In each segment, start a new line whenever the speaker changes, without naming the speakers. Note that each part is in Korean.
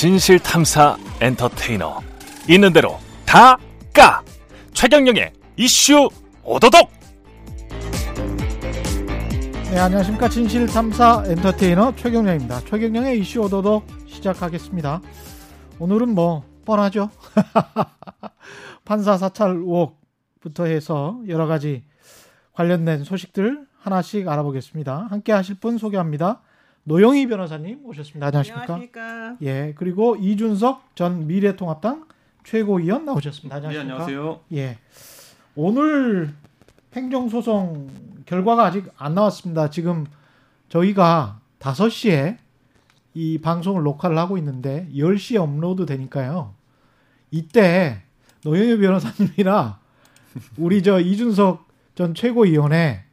진실탐사 엔터테이너 있는 대로 다 까 최경영의 이슈 오도독
네, 안녕하십니까. 진실탐사 엔터테이너 최경영입니다. 최경영의 이슈 오도독 시작하겠습니다. 오늘은 뭐, 뻔하죠. 판사 사찰 의혹부터 해서 여러 가지 관련된 소식들 하나씩 알아보겠습니다. 함께 하실 분 소개합니다. 노영희 변호사님 오셨습니다. 안녕하십니까?
안녕하십니까?
예, 그리고 이준석 전 미래통합당 최고위원 나오셨습니다. 안녕하십니까?
네, 안녕하세요.
예. 오늘 행정소송 결과가 아직 안 나왔습니다. 지금 저희가 5시에 이 방송을 녹화를 하고 있는데 10시에 업로드 되니까요. 이때 노영희 변호사님이나 우리 저 이준석 전 최고위원의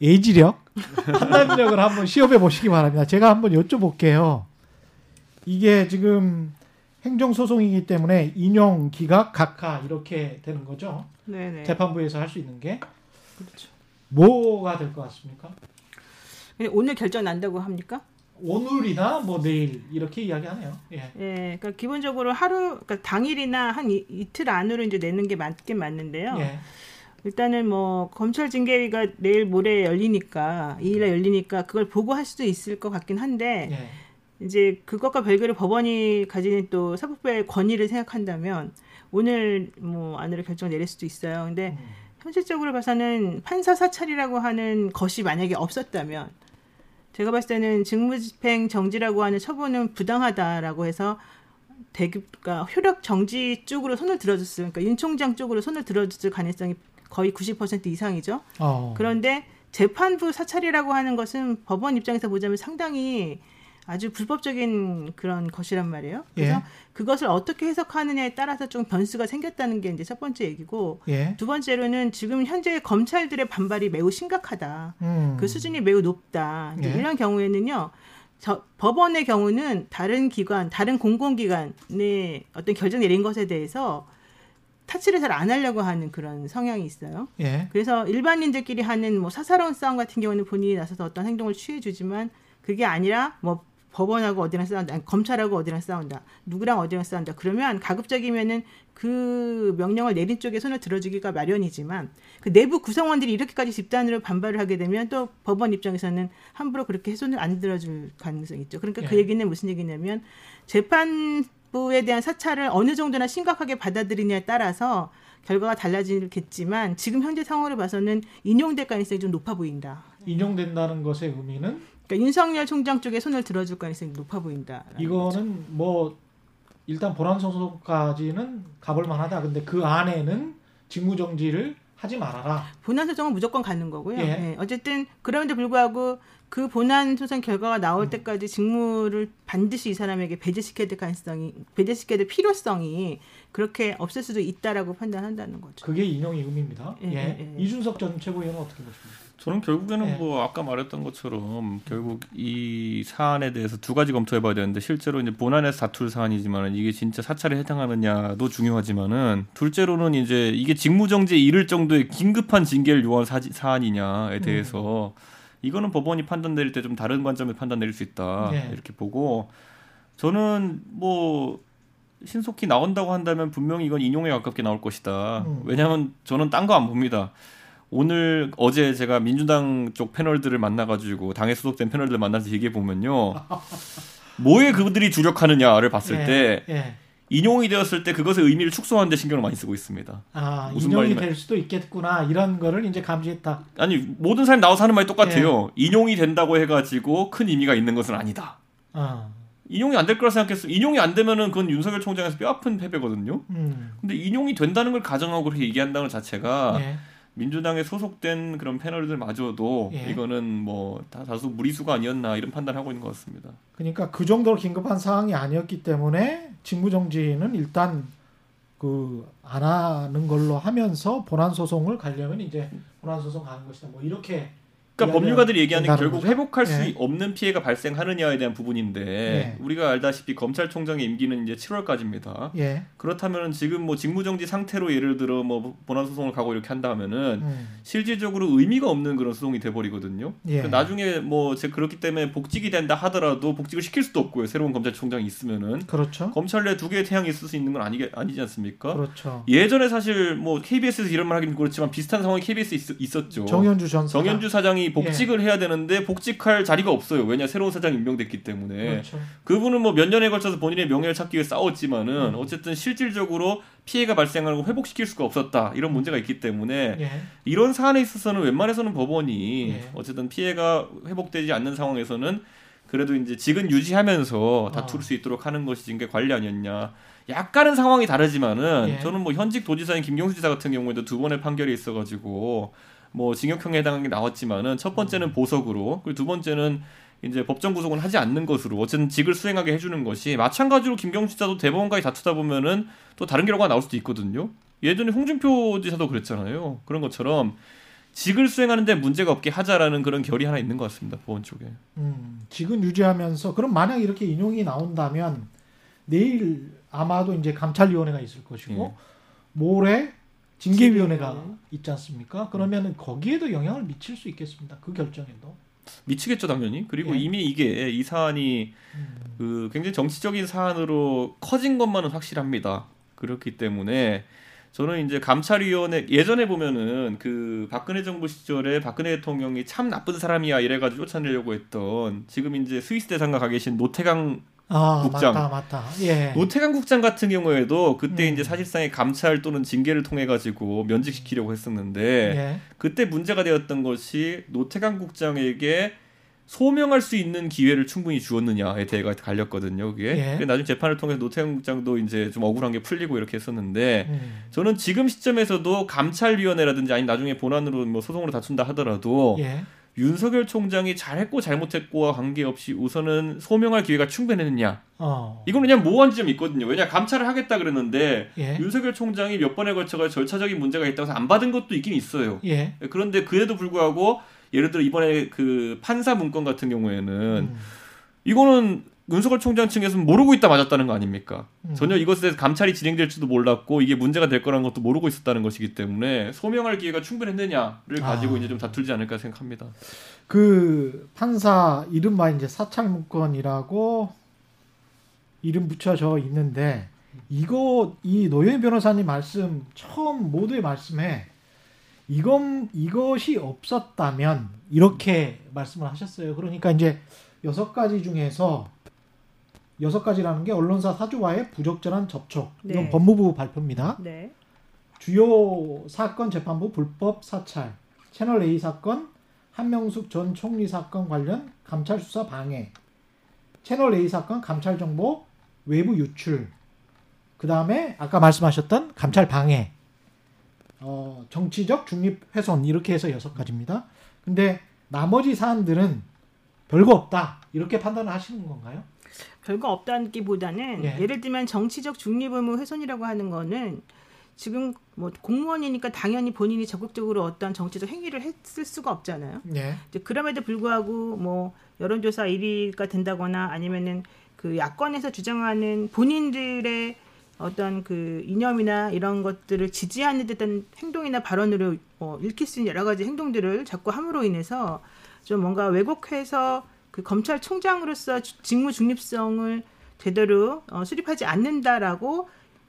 예지력, 판단력을 한번 시험해 보시기 바랍니다. 제가 한번 여쭤볼게요. 이게 지금 행정소송이기 때문에 인용, 기각, 각하 이렇게 되는 거죠.
네네.
재판부에서 할 수 있는 게
그렇죠.
뭐가 될 것 같습니까?
오늘 결정 난다고 합니까?
오늘이나 뭐 내일 이렇게 이야기하네요. 예.
예, 그러니까 기본적으로 하루, 그러니까 당일이나 한 이, 이틀 안으로 이제 내는 게 맞긴 맞는데요.
예.
일단은 뭐 검찰 징계위가 내일 모레 열리니까 이일에 열리니까 그걸 보고 할 수도 있을 것 같긴 한데
예.
이제 그것과 별개로 법원이 가지는 또 사법부의 권위를 생각한다면 오늘 뭐 안으로 결정 내릴 수도 있어요. 근데
음.
현실적으로 봐서는 판사 사찰이라고 하는 것이 만약에 없었다면 제가 봤을 때는 직무집행 정지라고 하는 처분은 부당하다라고 해서 대급, 그러니까 효력 정지 쪽으로 손을 들어줬을, 그러니까 윤 총장 쪽으로 손을 들어줬을 가능성이 거의 90% 이상이죠.
어.
그런데 재판부 사찰이라고 하는 것은 법원 입장에서 보자면 상당히 아주 불법적인 그런 것이란 말이에요. 그래서
예.
그것을 어떻게 해석하느냐에 따라서 좀 변수가 생겼다는 게 이제 첫 번째 얘기고
예.
두 번째로는 지금 현재 검찰들의 반발이 매우 심각하다.
음.
그 수준이 매우 높다.
예.
이런 경우에는요. 저 법원의 경우는 다른 기관, 다른 공공기관의 어떤 결정 내린 것에 대해서 타치를 잘 안 하려고 하는 그런 성향이 있어요.
예.
그래서 일반인들끼리 하는 뭐 사사로운 싸움 같은 경우는 본인이 나서서 어떤 행동을 취해주지만 그게 아니라 뭐 법원하고 어디랑 싸운다, 아니, 검찰하고 어디랑 싸운다, 누구랑 어디랑 싸운다. 그러면 가급적이면은 그 명령을 내린 쪽에 손을 들어주기가 마련이지만 그 내부 구성원들이 이렇게까지 집단으로 반발을 하게 되면 또 법원 입장에서는 함부로 그렇게 손을 안 들어줄 가능성이 있죠. 그러니까 그
예.
얘기는 무슨 얘기냐면 재판 부에 대한 사찰을 어느 정도나 심각하게 받아들이냐에 따라서 결과가 달라지겠지만 지금 현재 상황을 봐서는 인용될 가능성이 좀 높아 보인다.
인용된다는 것의 의미는
그러니까 윤석열 총장 쪽에 손을 들어줄 가능성이 높아 보인다.
이거는 뭐 일단 본안 소송까지는 가볼 만하다. 근데 그 안에는 직무 정지를 하지 말아라.
본안 소송은 무조건 가는 거고요.
예.
예, 어쨌든 그럼에도 불구하고 그 본안 소송 결과가 나올
음.
때까지 직무를 반드시 이 사람에게 배제시켜야 될 가능성이 배제시켜야 될 필요성이 그렇게 없을 수도 있다라고 판단한다는 거죠.
그게 인용의 의미입니다.
예,
예.
예, 예.
이준석 전 최고위원은 어떻게 보십니까?
저는 결국에는
네.
뭐 아까 말했던 것처럼 결국 이 사안에 대해서 두 가지 검토해봐야 되는데 실제로 이제 본안에서 다툴 사안이지만은 이게 진짜 사찰에 해당하느냐도 중요하지만은 둘째로는 이제 이게 직무정지에 이를 정도의 긴급한 징계를 요한 사안이냐에 대해서 이거는 법원이 판단 내릴 때 좀 다른 관점에서 판단 내릴 수 있다
네.
이렇게 보고 저는 뭐 신속히 나온다고 한다면 분명히 이건 인용에 가깝게 나올 것이다.
음.
왜냐하면 저는 딴 거 안 봅니다. 오늘 어제 제가 민주당 쪽 패널들을 만나가지고 당에 소속된 패널들 만나서 얘기해 보면요, 뭐에 그들이 주력하느냐를 봤을
예.
때
예.
인용이 되었을 때 그것의 의미를 축소하는데 신경을 많이 쓰고 있습니다.
아,
무슨
인용이
말이냐면-
될 수도 있겠구나. 이런 거를 이제 감지했다.
아니 모든 사람이 나와서 하는 말이
예.
똑같아요. 인용이 된다고 해가지고 큰 의미가 있는 것은 아니다.
아.
인용이 안 될 거라 생각했어. 인용이 안 되면은 그건 윤석열 총장에서 뼈 아픈 패배거든요.
음.
근데 인용이 된다는 걸 가정하고 그렇게 얘기한다는 것 자체가
예.
민주당에 소속된 그런 패널들마저도
예.
이거는 뭐 다, 다소 무리수가 아니었나 이런 판단하고 있는 것 같습니다.
그러니까 그 정도로 긴급한 상황이 아니었기 때문에 직무정지는 일단 그 안 하는 걸로 하면서 본안 소송을 가려면 이제 본안 소송 가는 것이다. 뭐 이렇게
그러니까 법률가들이 얘기하는 게 결국
거죠?
회복할 수
예.
없는 피해가 발생하느냐에 대한 부분인데
예.
우리가 알다시피 검찰총장의 임기는 이제 7월까지입니다.
예.
그렇다면 지금 뭐 직무정지 상태로 예를 들어 뭐 본안 소송을 가고 이렇게 한다면은
음.
실질적으로 의미가 없는 그런 소송이 돼버리거든요.
예.
그러니까 나중에 뭐 제- 그렇기 때문에 복직이 된다 하더라도 복직을 시킬 수도 없고요. 새로운 검찰총장이 있으면은
그렇죠.
검찰 내 두 개의 태양이 있을 수 있는 건 아니 아니지 않습니까?
그렇죠.
예전에 사실 뭐 KBS에서 이런 말 하긴 그렇지만 비슷한 상황이 KBS에 있, 었죠
정현주 전 사장.
정현주 사장이 복직을 해야 되는데 복직할 자리가 없어요. 왜냐 새로운 사장이 임명됐기 때문에
그렇죠.
그분은 뭐 몇 년에 걸쳐서 본인의 명예를 찾기 위해 싸웠지만은
음.
어쨌든 실질적으로 피해가 발생하고 회복시킬 수가 없었다 이런 문제가 있기 때문에
예.
이런 사안에 있어서는 웬만해서는 법원이
예.
어쨌든 피해가 회복되지 않는 상황에서는 그래도 이제 직은 유지하면서 다툴
아.
수 있도록 하는 것이 지금 관리 아니었냐. 약간은 상황이 다르지만은
예.
저는 뭐 현직 도지사인 김경수 지사 같은 경우에도 두 번의 판결이 있어가지고 뭐 징역형에 해당하는 게 나왔지만은 첫
음.
번째는 보석으로 그리고 두 번째는 이제 법정 구속은 하지 않는 것으로 어쨌든 직을 수행하게 해주는 것이 마찬가지로 김경수 지사도 대법원까지 다투다 보면은 또 다른 결과가 나올 수도 있거든요. 예전에 홍준표 지사도 그랬잖아요. 그런 것처럼 직을 수행하는데 문제가 없게 하자라는 그런 결이 하나 있는 것 같습니다. 법원 쪽에.
음, 직은 유지하면서 그럼 만약 이렇게 인용이 나온다면 내일 아마도 이제 감찰위원회가 있을 것이고
예.
모레 징계위원회가
징계위원회.
있지 않습니까? 그러면 은 거기에도 영향을 미칠 수 있겠습니다. 그 결정에도.
미치겠죠 당연히. 그리고
예.
이미 이게 이 사안이
음,
그 굉장히 정치적인 사안으로 커진 것만은 확실합니다. 그렇기 때문에 저는 이제 감찰위원회 예전에 보면은 그 박근혜 정부 시절에 박근혜 대통령이 참 나쁜 사람이야 이래가지고 쫓아내려고 했던 지금 이제 스위스 대사관 가 계신 노태강
아
국장.
맞다 맞다. 예.
노태강 국장 같은 경우에도 그때
음.
이제 사실상의 감찰 또는 징계를 통해 가지고 면직시키려고 했었는데
예.
그때 문제가 되었던 것이 노태강 국장에게 소명할 수 있는 기회를 충분히 주었느냐에 대해가 갈렸거든요. 그게
예.
그래서 나중에 재판을 통해서 노태강 국장도 이제 좀 억울한 게 풀리고 이렇게 했었는데
음,
저는 지금 시점에서도 감찰위원회라든지 아니 나중에 본안으로 뭐 소송으로 다툰다 하더라도
예.
윤석열 총장이 잘했고 잘못했고와 관계없이 우선은 소명할 기회가 충분했느냐
어.
이건 그냥 모호한 지점이 있거든요. 왜냐 감찰을 하겠다 그랬는데
예.
윤석열 총장이 몇 번에 걸쳐가 절차적인 문제가 있다고 해서 안 받은 것도 있긴 있어요.
예.
그런데 그에도 불구하고 예를 들어 이번에 그 판사 문건 같은 경우에는
음,
이거는 윤석열 총장 측에서는 모르고 있다 맞았다는 거 아닙니까?
음.
전혀 이것에 대해서 감찰이 진행될지도 몰랐고 이게 문제가 될 거라는 것도 모르고 있었다는 것이기 때문에 소명할 기회가 충분했느냐를 가지고
아.
이제 좀 다툴지 않을까 생각합니다.
그 판사 이른바 이제 사찰 문건이라고 이름 붙여져 있는데 이거 이 노영희 변호사님 말씀 처음 모두의 말씀에 이건 이것이 없었다면 이렇게 말씀을 하셨어요. 그러니까 이제 여섯 가지 중에서 여섯 가지라는 게 언론사 사주와의 부적절한 접촉. 이건
네.
법무부 발표입니다.
네.
주요 사건 재판부 불법 사찰, 채널 A 사건, 한명숙 전 총리 사건 관련 감찰 수사 방해, 채널 A 사건 감찰 정보 외부 유출, 그 다음에 아까 말씀하셨던 감찰 방해, 어, 정치적 중립 훼손 이렇게 해서 여섯 가지입니다. 근데 나머지 사안들은 별거 없다 이렇게 판단을 하시는 건가요?
별거 없다기보다는
예.
예. 를 들면 정치적 중립 의무 훼손이라고 하는 거는 지금 뭐 공무원이니까 당연히 본인이 적극적으로 어떤 정치적 행위를 했을 수가 없잖아요.
네.
이제 그럼에도 불구하고 뭐 여론조사 1위가 된다거나 아니면은 그 야권에서 주장하는 본인들의 어떤 그 이념이나 이런 것들을 지지하는 듯한 행동이나 발언으로 어, 읽힐 수 있는 여러 가지 행동들을 자꾸 함으로 인해서 좀 뭔가 왜곡해서 그 검찰총장으로서 주- 직무 중립성을 제대로 어, 수립하지 않는다라고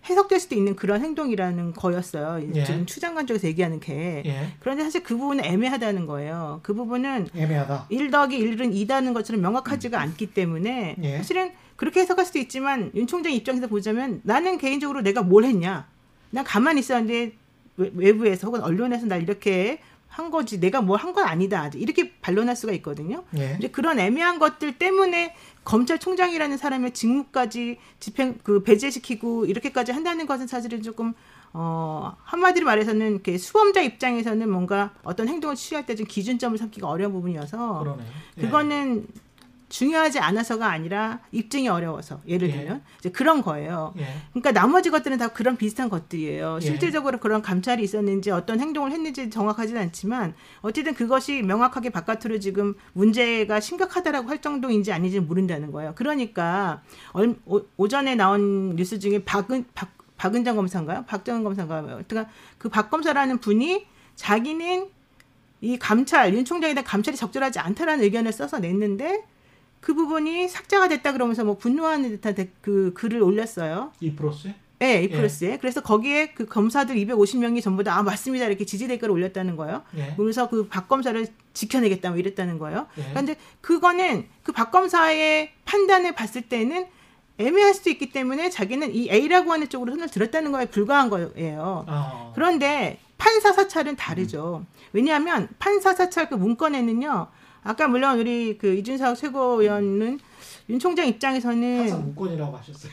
해석될 수도 있는 그런 행동이라는 거였어요.
예.
지금 추장관 쪽에서 얘기하는 게.
예.
그런데 사실 그 부분은 애매하다는 거예요. 그 부분은
애매하다.
1 더하기 1은 2다는 것처럼 명확하지가 않기 때문에
예.
사실은 그렇게 해석할 수도 있지만 윤 총장 입장에서 보자면 나는 개인적으로 내가 뭘 했냐. 난 가만히 있었는데 외- 외부에서 혹은 언론에서 날 이렇게 한 거지 내가 뭘 한 건 아니다. 이렇게 반론할 수가 있거든요.
예.
이제 그런 애매한 것들 때문에 검찰총장이라는 사람의 직무까지 집행 그 배제시키고 이렇게까지 한다는 것은 사실은 조금 어 한마디로 말해서는 이렇게 수험자 입장에서는 뭔가 어떤 행동을 취할 때 좀 기준점을 삼기가 어려운 부분이어서
그러네. 예.
그거는 중요하지 않아서가 아니라 입증이 어려워서 예를
예.
들면 이제 그런 거예요.
예.
그러니까 나머지 것들은 다 그런 비슷한 것들이에요.
예.
실질적으로 그런 감찰이 있었는지 어떤 행동을 했는지 정확하지는 않지만 어쨌든 그것이 명확하게 바깥으로 지금 문제가 심각하다라고 할 정도인지 아닌지는 모른다는 거예요. 그러니까 얼, 오, 오전에 나온 뉴스 중에 박은 박, 박은정 검사인가요? 박정은 검사인가요? 그러니까 그 박 검사라는 분이 자기는 이 감찰 윤 총장에 대한 감찰이 적절하지 않다라는 의견을 써서 냈는데 그 부분이 삭제가 됐다 그러면서 뭐 분노하는 듯한 데- 그 글을 올렸어요.
이 프로스?
네, 이 프로스에. 그래서 거기에 그 검사들 250명이 전부 다 아, 맞습니다. 이렇게 지지 댓글을 올렸다는 거예요.
예.
그래서 그 박 검사를 지켜내겠다 뭐 이랬다는 거예요.
예.
그런데 그거는 그 박 검사의 판단을 봤을 때는 애매할 수도 있기 때문에 자기는 이 A라고 하는 쪽으로 손을 들었다는 거에 불과한 거예요.
어.
그런데 판사 사찰은 다르죠. 왜냐하면 판사 사찰 그 문건에는요. 아까 물론 우리 그 이준석 최고위원은 윤 총장 입장에서는
항상 문건이라고 하셨어요.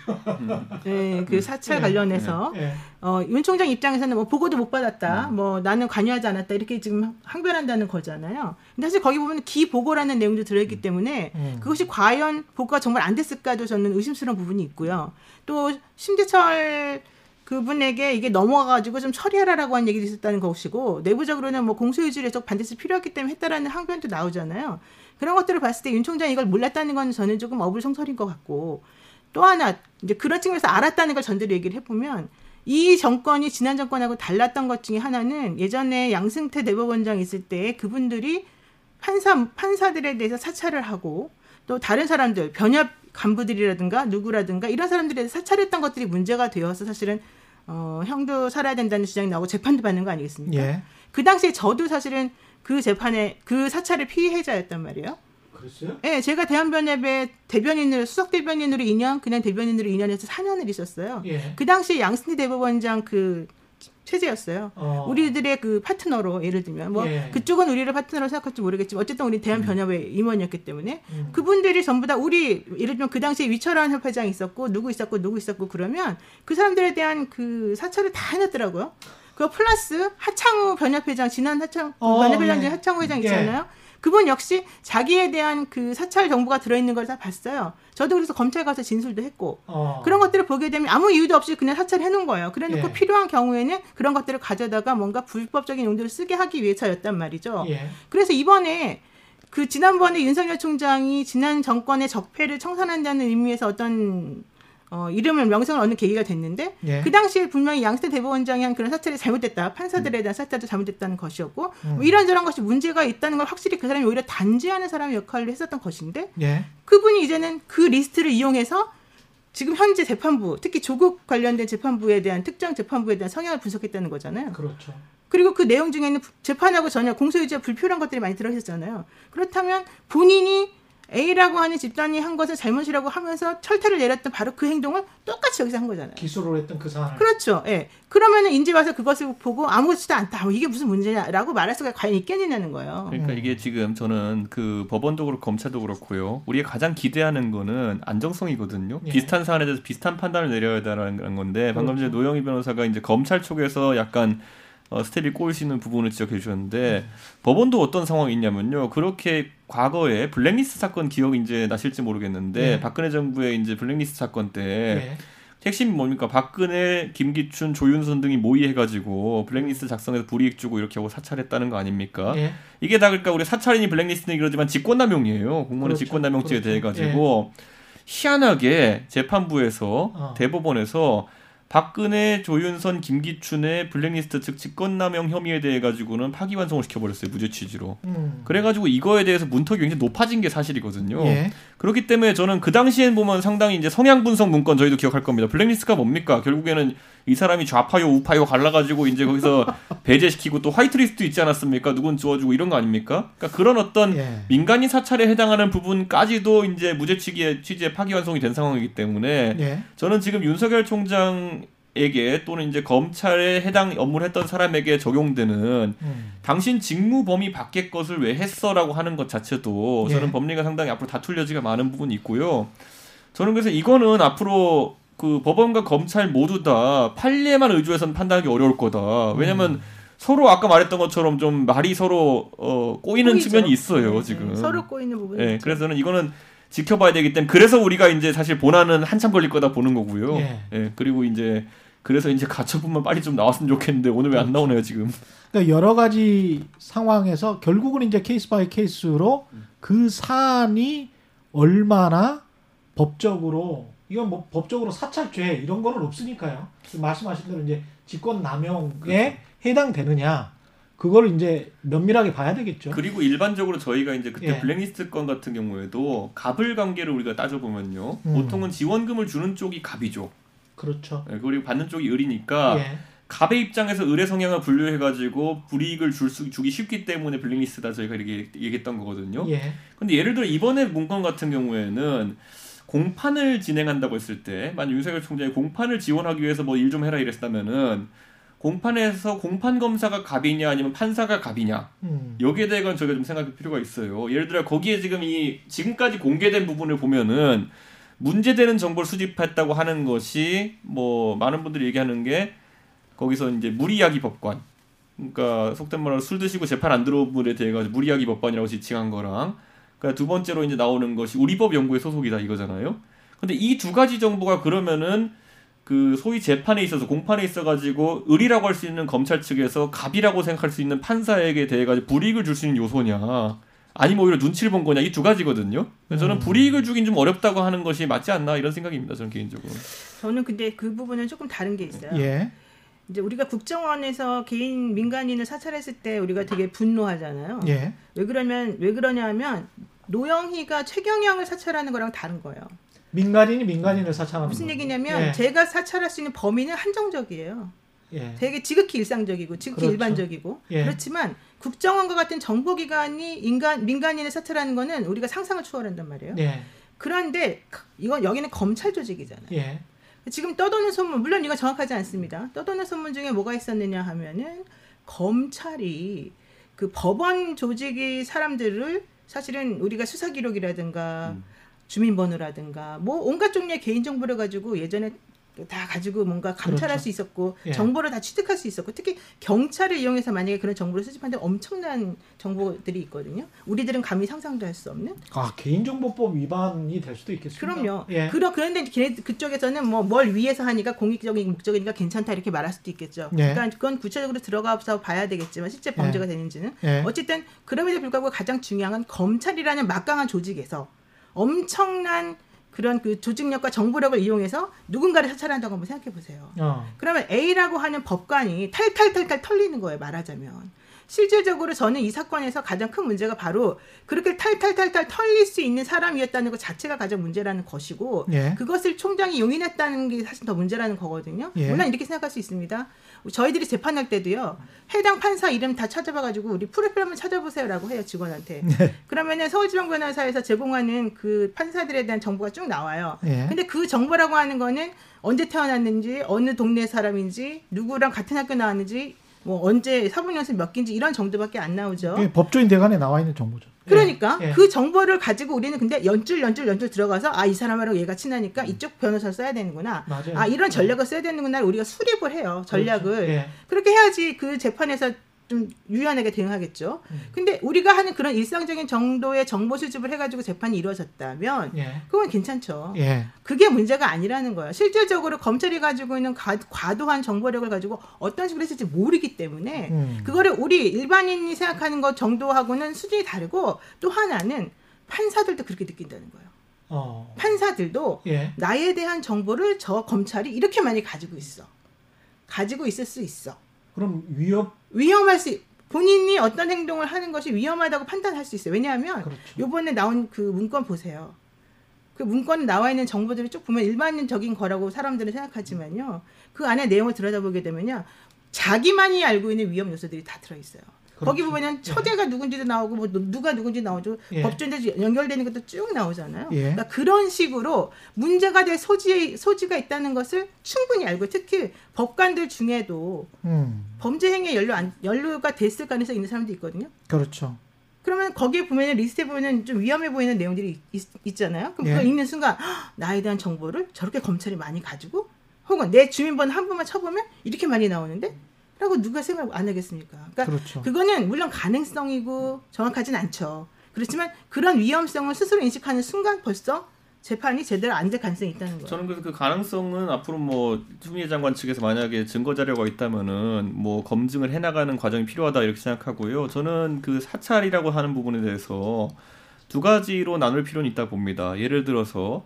네, 그 사찰
예.
관련해서
예.
어, 윤 총장 입장에서는 뭐 보고도 못 받았다, 뭐 나는 관여하지 않았다 이렇게 지금 항변한다는 거잖아요. 근데 사실 거기 보면 기 보고라는 내용도 들어있기 때문에
음.
그것이 과연 보고가 정말 안 됐을까도 저는 의심스러운 부분이 있고요. 또 심재철 그분에게 이게 넘어가가지고 좀 처리하라라고 한 얘기도 있었다는 것이고 내부적으로는 뭐 공소유지를 좀 반드시 필요했기 때문에 했다라는 항변도 나오잖아요. 그런 것들을 봤을 때 윤 총장이 이걸 몰랐다는 건 저는 조금 어불성설인 것 같고 또 하나 이제 그런 측면에서 알았다는 걸 전제로 얘기를 해보면 이 정권이 지난 정권하고 달랐던 것 중에 하나는 예전에 양승태 대법원장 있을 때 그분들이 판사 판사들에 대해서 사찰을 하고 또 다른 사람들 변협 간부들이라든가 누구라든가 이런 사람들에 대해서 사찰했던 것들이 문제가 되어서 사실은 어, 형도 살아야 된다는 주장이 나오고 재판도 받는 거 아니겠습니까?
예.
그 당시에 저도 사실은 그 재판에 그 사찰의 피해자였단 말이에요.
그랬어요?
예, 제가 대한변협의 대변인으로 수석 대변인으로 2년, 그냥 대변인으로 2년에서 4년을 있었어요.
예.
그 당시 양승태 대법원장 그 체제였어요.
어.
우리들의 그 파트너로 예를 들면 뭐
예.
그쪽은 우리를 파트너로 생각할지 모르겠지만 어쨌든 우리 대한 변협의 임원이었기 때문에
음.
그분들이 전부 다 우리 예를 들면 그 당시에 위철한 협회장 있었고 누구 있었고 누구 있었고 그러면 그 사람들에 대한 그 사찰을 다 해놨더라고요. 그거 플러스 하창우 변협회장 지난 하창
어,
변협회장 중에
예.
하창우 회장
예.
있잖아요. 그분 역시 자기에 대한 그 사찰 정보가 들어있는 걸 다 봤어요. 저도 그래서 검찰 가서 진술도 했고
어.
그런 것들을 보게 되면 아무 이유도 없이 그냥 사찰해 놓은 거예요. 그래 놓고
예.
필요한 경우에는 그런 것들을 가져다가 뭔가 불법적인 용도로 쓰게 하기 위해서였단 말이죠.
예.
그래서 이번에 그 지난번에 윤석열 총장이 지난 정권의 적폐를 청산한다는 의미에서 어떤 어, 이름을 명성을 얻는 계기가 됐는데
예.
그 당시에 분명히 양승태 대법원장이 한 그런 사찰이 잘못됐다. 판사들에 대한 사찰도 잘못됐다는 것이었고
음.
뭐 이런저런 것이 문제가 있다는 걸 확실히 그 사람이 오히려 단죄하는 사람의 역할을 했었던 것인데
예.
그분이 이제는 그 리스트를 이용해서 지금 현재 재판부, 특히 조국 관련된 재판부에 대한 특정 재판부에 대한 성향을 분석했다는 거잖아요.
그렇죠.
그리고 그 내용 중에는 재판하고 전혀 공소유지와 불필요한 것들이 많이 들어있었잖아요. 그렇다면 본인이 A라고 하는 집단이 한 것을 잘못이라고 하면서 철퇴를 내렸던 바로 그 행동을 똑같이 여기서 한 거잖아요.
기소를 했던 그 사안.
그렇죠. 예. 그러면은 인제 와서 그것을 보고 아무렇지도 않다. 뭐 이게 무슨 문제냐라고 말할 수가 과연 있겠느냐는 거예요.
그러니까
음.
이게 지금 저는 그 법원도 그렇고 검찰도 그렇고요. 우리가 가장 기대하는 거는 안정성이거든요.
예.
비슷한 사안에 대해서 비슷한 판단을 내려야 된다는 건데 방금 전에
그렇죠.
노영희 변호사가 이제 검찰 쪽에서 약간 어, 스텝이 꼬이시는 부분을 지적해 주셨는데 법원도 어떤 상황이 있냐면요. 그렇게 과거에 블랙리스트 사건 기억이 이제 나실지 모르겠는데
예.
박근혜 정부의 이제 블랙리스트 사건 때
예.
핵심이 뭡니까? 박근혜, 김기춘, 조윤선 등이 모의해가지고 블랙리스트 작성해서 불이익 주고 이렇게 하고 사찰했다는 거 아닙니까?
예.
이게 다 그러니까 우리 사찰인이 블랙리스트는 이러지만 직권남용이에요. 공무원의
그렇죠.
직권남용죄에
그렇죠.
대해 가지고 희한하게 재판부에서
어.
대법원에서 박근혜, 조윤선, 김기춘의 블랙리스트 즉 직권남용 혐의에 대해 가지고는 파기환송을 시켜버렸어요 무죄 취지로.
음.
그래가지고 이거에 대해서 문턱이 굉장히 높아진 게 사실이거든요.
예.
그렇기 때문에 저는 그 당시엔 보면 상당히 이제 성향 분석 문건 저희도 기억할 겁니다. 블랙리스트가 뭡니까? 결국에는 이 사람이 좌파요 우파요 갈라가지고 이제 거기서 배제시키고 또 화이트리스트 있지 않았습니까? 누군 지워주고 이런 거 아닙니까? 그러니까 그런 어떤
예.
민간인 사찰에 해당하는 부분까지도 이제 무죄 취지에 취지에 파기환송이 된 상황이기 때문에
예.
저는 지금 윤석열 총장 에게 또는 이제 검찰에 해당 업무를 했던 사람에게 적용되는
음.
당신 직무 범위 밖의 것을 왜 했어라고 하는 것 자체도 저는
예.
법리가 상당히 앞으로 다툴 여지가 많은 부분이 있고요. 저는 그래서 이거는 앞으로 그 법원과 검찰 모두 다 판례만 의존해서는 판단하기 어려울 거다. 왜냐면 서로 아까 말했던 것처럼 좀 말이 서로 어 꼬이는
꼬이죠.
측면이 있어요
네,
지금.
네, 서로 꼬이는 부분이
예,
있죠.
그래서 저는 이거는 지켜봐야 되기 때문에 그래서 우리가 이제 사실 본안은 한참 걸릴 거다 보는 거고요.
예.
예. 그리고 이제 그래서 이제 가처분만 빨리 좀 나왔으면 좋겠는데 오늘 왜 안 나오네요 지금.
그러니까 여러 가지 상황에서 결국은 이제 case by case로 그 사안이 얼마나 법적으로 이건 뭐 법적으로 사찰죄 이런 거는 없으니까요. 그 말씀하신 대로 이제 직권 남용에
그렇죠.
해당되느냐 그걸 이제 면밀하게 봐야 되겠죠.
그리고 일반적으로 저희가 이제 그때
예.
블랙리스트 건 같은 경우에도 갑을 관계를 우리가 따져 보면요.
음.
보통은 지원금을 주는 쪽이 갑이죠.
그렇죠.
예, 그리고 받는 쪽이 을이니까
예.
갑의 입장에서 을의 성향을 분류해가지고 불이익을 줄 수, 주기 쉽기 때문에 블랙리스트다 저희가 이렇게 얘기했던 거거든요.
예.
근데 예를 들어 이번에 문건 같은 경우에는 공판을 진행한다고 했을 때 만약 윤석열 총장이 공판을 지원하기 위해서 뭐 일 좀 해라 이랬다면은 공판에서 공판 검사가 갑이냐 아니면 판사가 갑이냐
음.
여기에 대해서는 저희가 좀 생각할 필요가 있어요. 예를 들어 거기에 지금 이 지금까지 공개된 부분을 보면은 문제되는 정보를 수집했다고 하는 것이 뭐 많은 분들이 얘기하는 게 거기서 이제 무리야기 법관 그러니까 속된 말로 술 드시고 재판 안 들어온 분에 대해 가지고 무리야기 법관이라고 지칭한 거랑 그러니까 두 번째로 이제 나오는 것이 우리법 연구의 소속이다 이거잖아요. 근데 이 두 가지 정보가 그러면은 그 소위 재판에 있어서 공판에 있어 가지고 을이라고 할 수 있는 검찰 측에서 갑이라고 생각할 수 있는 판사에게 대해 가지고 불이익을 줄 수 있는 요소냐 아니면 오히려 눈치를 본 거냐 이 두 가지거든요. 그래서 저는
음.
불이익을 주긴 좀 어렵다고 하는 것이 맞지 않나 이런 생각입니다. 저는 개인적으로.
저는 근데 그 부분은 조금 다른 게 있어요.
예.
이제 우리가 국정원에서 개인 민간인을 사찰했을 때 우리가 되게 분노하잖아요.
예.
왜 그러면 왜 그러냐면 노영희가 최경영을 사찰하는 거랑 다른 거예요.
민간인이 민간인을 사찰하는
무슨. 얘기냐면
예.
제가 사찰할 수 있는 범위는 한정적이에요.
예.
되게 지극히 일상적이고 지극히
그렇죠.
일반적이고
예.
그렇지만 국정원과 같은 정보기관이 인간 민간인을 사찰하는 거는 우리가 상상을 초월한단 말이에요.
예.
그런데 이건 여기는 검찰 조직이잖아요.
예.
지금 떠도는 소문 물론 이거 정확하지 않습니다. 떠도는 소문 중에 뭐가 있었느냐 하면은 검찰이 그 법원 조직이 사람들을 사실은 우리가 수사 기록이라든가
음.
주민번호라든가 뭐 온갖 종류의 개인 정보를 가지고 예전에 다 가지고 뭔가 감찰할
그렇죠.
수 있었고
예.
정보를 다 취득할 수 있었고 특히 경찰을 이용해서 만약에 그런 정보를 수집하는데 엄청난 정보들이 있거든요. 우리들은 감히 상상도 할 수 없는.
아 개인정보법 위반이 될 수도 있겠습니다.
그럼요.
예.
그러, 그런데 그쪽에서는 뭐 뭘 위해서 하니까 공익적인 목적이니까 괜찮다 이렇게 말할 수도 있겠죠.
예.
그러니까 그건 구체적으로 들어가서 봐야 되겠지만 실제 범죄가 되는지는
예.
어쨌든 그럼에도 불구하고 가장 중요한 건 검찰이라는 막강한 조직에서 엄청난 그런 그 조직력과 정보력을 이용해서 누군가를 사찰한다고 한번 생각해 보세요.
어.
그러면 A라고 하는 법관이 탈탈탈탈 털리는 거예요, 말하자면. 실질적으로 저는 이 사건에서 가장 큰 문제가 바로 그렇게 탈탈탈탈 털릴 수 있는 사람이었다는 것 자체가 가장 문제라는 것이고
예.
그것을 총장이 용인했다는 게 사실 더 문제라는 거거든요.
예.
물론 이렇게 생각할 수 있습니다. 저희들이 재판할 때도요. 해당 판사 이름 다 찾아봐가지고 우리 프로필 한번 찾아보세요라고 해요 직원한테.
네.
그러면은 서울지방변호사에서 제공하는 그 판사들에 대한 정보가 쭉 나와요.
예.
근데 그 정보라고 하는 거는 언제 태어났는지, 어느 동네 사람인지, 누구랑 같은 학교 나왔는지, 뭐 언제 사법연수 몇 개인지 이런 정도밖에 안 나오죠.
그게 법조인 대관에 나와 있는 정보죠. 예.
그러니까
예.
그 정보를 가지고 우리는 근데 연줄 연줄 연줄 들어가서 아 이 사람하고 얘가 친하니까 이쪽 변호사를 써야 되는구나.
맞아요.
아 이런 전략을 써야 되는구나 우리가 수립을 해요 전략을
그렇죠. 예.
그렇게 해야지 그 재판에서 좀 유연하게 대응하겠죠.
음.
근데 우리가 하는 그런 일상적인 정도의 정보 수집을 해가지고 재판이 이루어졌다면
예.
그건 괜찮죠.
예.
그게 문제가 아니라는 거예요. 실질적으로 검찰이 가지고 있는 과, 과도한 정보력을 가지고 어떤 식으로 했을지 모르기 때문에
음.
그거를 우리 일반인이 생각하는 것 정도하고는 수준이 다르고 또 하나는 판사들도 그렇게 느낀다는 거예요.
어.
판사들도
예.
나에 대한 정보를 저 검찰이 이렇게 많이 가지고 있어. 가지고 있을 수 있어.
그럼 위협
위험할 수 본인이 어떤 행동을 하는 것이 위험하다고 판단할 수 있어요. 왜냐하면
그렇죠.
요번에 나온 그 문건 보세요. 그 문건에 나와 있는 정보들을 쭉 보면 일반적인 거라고 사람들은 생각하지만요. 그 안에 내용을 들여다보게 되면요. 자기만이 알고 있는 위험 요소들이 다 들어있어요. 거기
그렇죠.
보면은 처제가 누군지도 나오고 뭐 누가 누군지 나오죠.
예.
법조인들 연결되는 것도 쭉 나오잖아요.
예.
그러니까 그런 식으로 문제가 될 소지 소지가 있다는 것을 충분히 알고 특히 법관들 중에도
음.
범죄 행위에 연루 안, 연루가 됐을 가능성이 있는 사람도 있거든요.
그렇죠.
그러면 거기에 보면 리스트에 보면 좀 위험해 보이는 내용들이 있, 잖아요 그럼
예.
그걸 읽는 순간 헉, 나에 대한 정보를 저렇게 검찰이 많이 가지고 혹은 내 주민번호 한 번만 쳐보면 이렇게 많이 나오는데 라고 누가 생각 안 하겠습니까? 그러니까
그렇죠.
그거는 물론 가능성이고 정확하진 않죠. 그렇지만 그런 위험성을 스스로 인식하는 순간 벌써 재판이 제대로 안 될 가능성이 있다는 거예요.
저는 그래서 그 가능성은 앞으로 뭐 추미애 장관 측에서 만약에 증거 자료가 있다면은 뭐 검증을 해나가는 과정이 필요하다 이렇게 생각하고요. 저는 그 사찰이라고 하는 부분에 대해서 두 가지로 나눌 필요는 있다 봅니다. 예를 들어서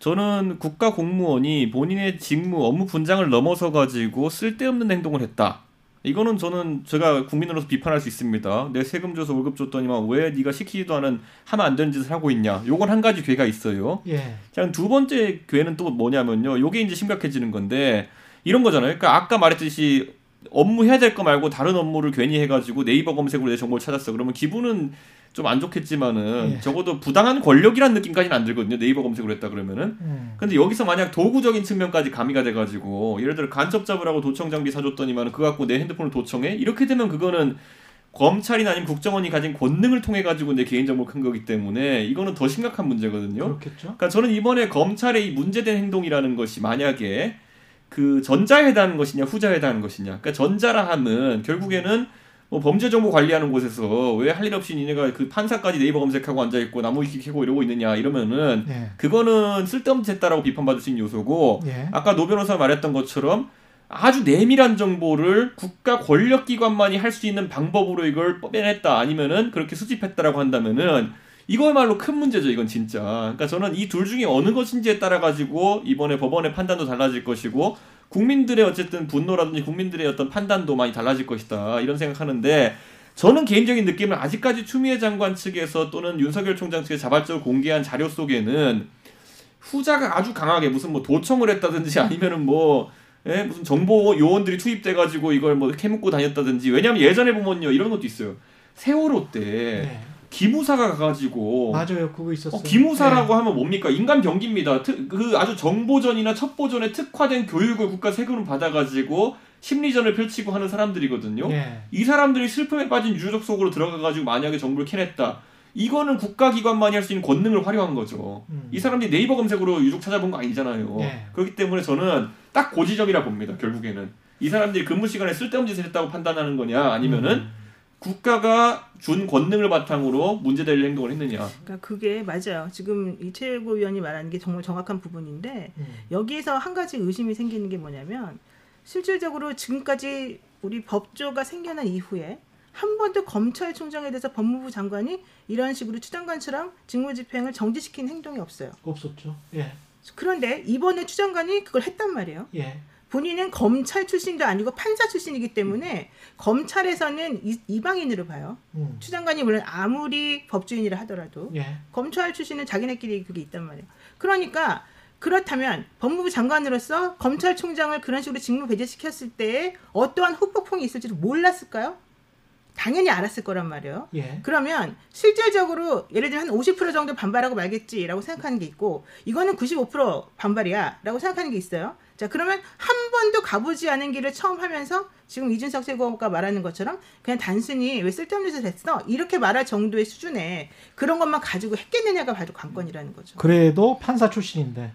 저는 국가 공무원이 본인의 직무 업무 분장을 넘어서 가지고 쓸데없는 행동을 했다. 이거는 저는 제가 국민으로서 비판할 수 있습니다. 내 세금 줘서 월급 줬더니만 왜 네가 시키지도 않은 하면 안 되는 짓을 하고 있냐. 요건 한 가지 괴가 있어요.
예.
자, 두 번째 괴는 또 뭐냐면요. 요게 이제 심각해지는 건데 이런 거잖아요. 그러니까 아까 말했듯이 업무 해야 될 거 말고 다른 업무를 괜히 해가지고 네이버 검색으로 내 정보를 찾았어. 그러면 기분은 좀 안 좋겠지만은
예.
적어도 부당한 권력이라는 느낌까지는 안 들거든요. 네이버 검색으로 했다 그러면은.
음.
근데 여기서 만약 도구적인 측면까지 가미가 돼가지고 예를 들어 간첩 잡으라고 도청 장비 사줬더니만 그거 갖고 내 핸드폰을 도청해 이렇게 되면 그거는 검찰이나 아니면 국정원이 가진 권능을 통해 가지고 내 개인정보를 큰 거기 때문에 이거는 더 심각한 문제거든요.
그렇겠죠.
그러니까 저는 이번에 검찰의 이 문제된 행동이라는 것이 만약에 그 전자에 해당하는 것이냐 후자에 해당하는 것이냐. 그러니까 전자라 함은 결국에는 뭐 범죄 정보 관리하는 곳에서 왜 할 일 없이 니네가 그 판사까지 네이버 검색하고 앉아 있고 나무 위키 캐고 이러고 있느냐 이러면은
예.
그거는 쓸데없는 짓이다라고 비판받을 수 있는 요소고
예.
아까 노 변호사 말했던 것처럼 아주 내밀한 정보를 국가 권력 기관만이 할 수 있는 방법으로 이걸 빼냈다 아니면은 그렇게 수집했다라고 한다면은 이거야말로 큰 문제죠 이건 진짜 그러니까 저는 이 둘 중에 어느 것인지에 따라 가지고 이번에 법원의 판단도 달라질 것이고 국민들의 어쨌든 분노라든지 국민들의 어떤 판단도 많이 달라질 것이다 이런 생각하는데 저는 개인적인 느낌은 아직까지 추미애 장관 측에서 또는 윤석열 총장 측에서 자발적으로 공개한 자료 속에는 후자가 아주 강하게 무슨 뭐 도청을 했다든지 아니면은 뭐 예? 무슨 정보 요원들이 투입돼 가지고 이걸 뭐 캐묻고 다녔다든지 왜냐하면 예전에 보면요 이런 것도 있어요 세월호 때
네.
기무사가 가가지고
맞아요. 그거 있었어요.
어, 기무사라고 하면 뭡니까? 인간 병기입니다. 특- 그 아주 정보전이나 첩보전에 특화된 교육을 국가 세금을 받아가지고 심리전을 펼치고 하는 사람들이거든요.
예. 예.
이 사람들이 슬픔에 빠진 유족 속으로 들어가가지고 만약에 정보를 캐냈다. 이거는 국가기관만이 할 수 있는 권능을 활용한 거죠.
음.
이 사람들이 네이버 검색으로 유족 찾아본 거 아니잖아요.
예.
그렇기 때문에 저는 딱 고지점이라 봅니다. 결국에는 이 사람들이 근무 시간에 쓸데없는 짓을 했다고 판단하는 거냐, 아니면은
음.
국가가 준 권능을 바탕으로 문제될 행동을 했느냐.
그러니까 그게 맞아요. 지금 이 최고위원이 말하는 게 정말 정확한 부분인데
음.
여기에서 한 가지 의심이 생기는 게 뭐냐면 실질적으로 지금까지 우리 법조가 생겨난 이후에 한 번도 검찰총장에 대해서 법무부 장관이 이런 식으로 추장관처럼 직무집행을 정지시킨 행동이 없어요.
없었죠. 예.
그런데 이번에 추장관이 그걸 했단 말이에요.
예.
본인은 검찰 출신도 아니고 판사 출신이기 때문에 검찰에서는 이, 이방인으로 봐요.
음.
추 장관이 물론 아무리 법조인이라 하더라도
예.
검찰 출신은 자기네끼리 그게 있단 말이에요. 그러니까 그렇다면 법무부 장관으로서 검찰총장을 그런 식으로 직무 배제시켰을 때 어떠한 후폭풍이 있을지를 몰랐을까요? 당연히 알았을 거란 말이에요.
예.
그러면 실질적으로 예를 들면 한 50% 정도 반발하고 말겠지라고 생각하는 게 있고 이거는 95% 반발이야라고 생각하는 게 있어요. 자 그러면 한 번도 가보지 않은 길을 처음 하면서 지금 이준석 최고가 말하는 것처럼 그냥 단순히 왜 쓸데없는 짓을 했어 이렇게 말할 정도의 수준에 그런 것만 가지고 했겠느냐가 바로 관건이라는 거죠.
그래도 판사 출신인데.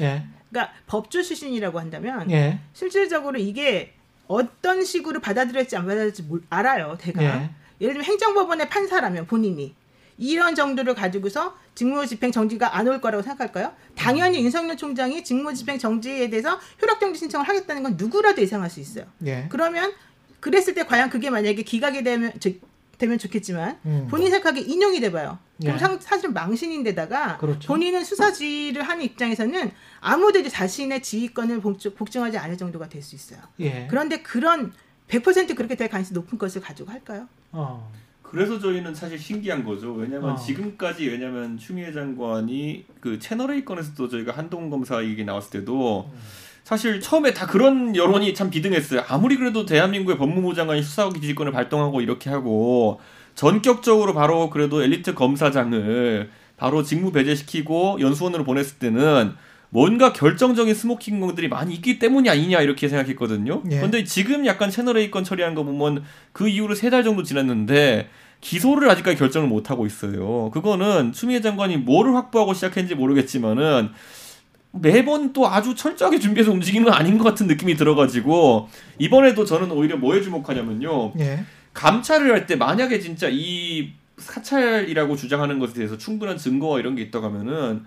예.
그러니까 법조 출신이라고 한다면
예.
실질적으로 이게 어떤 식으로 받아들일지 안 받아들일지 몰- 알아요. 대가
예.
예를 들면 행정법원의 판사라면 본인이 이런 정도를 가지고서 직무집행 정지가 안 올 거라고 생각할까요? 당연히 윤석열 총장이 직무집행 정지에 대해서 효력정지 신청을 하겠다는 건 누구라도 예상할 수 있어요.
예.
그러면 그랬을 때 과연 그게 만약에 기각이 되면 즉, 되면 좋겠지만
음.
본인 생각에 인용이 돼봐요. 그럼
예.
상- 사실은 망신인데다가
그렇죠.
본인은 수사지를 하는 입장에서는 아무도 이제 자신의 지휘권을 복주- 복종 하지 않을 정도가 될 수 있어요.
예.
그런데 그런 100% 그렇게 될 가능성이 높은 것을 가지고 할까요?
어.
그래서 저희는 사실 신기한 거죠. 왜냐면
어.
지금까지 왜냐면 추미애 장관이 그 채널 A 건에서도 저희가 한동 검사 얘기 나왔을 때도
음.
사실 처음에 다 그런 여론이 참 비등했어요. 아무리 그래도 대한민국의 법무부 장관이 수사기 지휘권을 발동하고 이렇게 하고 전격적으로 바로 그래도 엘리트 검사장을 바로 직무 배제시키고 연수원으로 보냈을 때는 뭔가 결정적인 smoking gun들이 많이 있기 때문이 아니냐 이렇게 생각했거든요.
예.
근데 지금 약간 채널 A 건 처리한 거 보면 그 이후로 세 달 정도 지났는데 기소를 아직까지 결정을 못 하고 있어요. 그거는 추미애 장관이 뭐를 확보하고 시작했는지 모르겠지만은 매번 또 아주 철저하게 준비해서 움직이는 건 아닌 것 같은 느낌이 들어가지고 이번에도 저는 오히려 뭐에 주목하냐면요.
예.
감찰을 할 때 만약에 진짜 이 사찰이라고 주장하는 것에 대해서 충분한 증거와 이런 게 있다고 하면은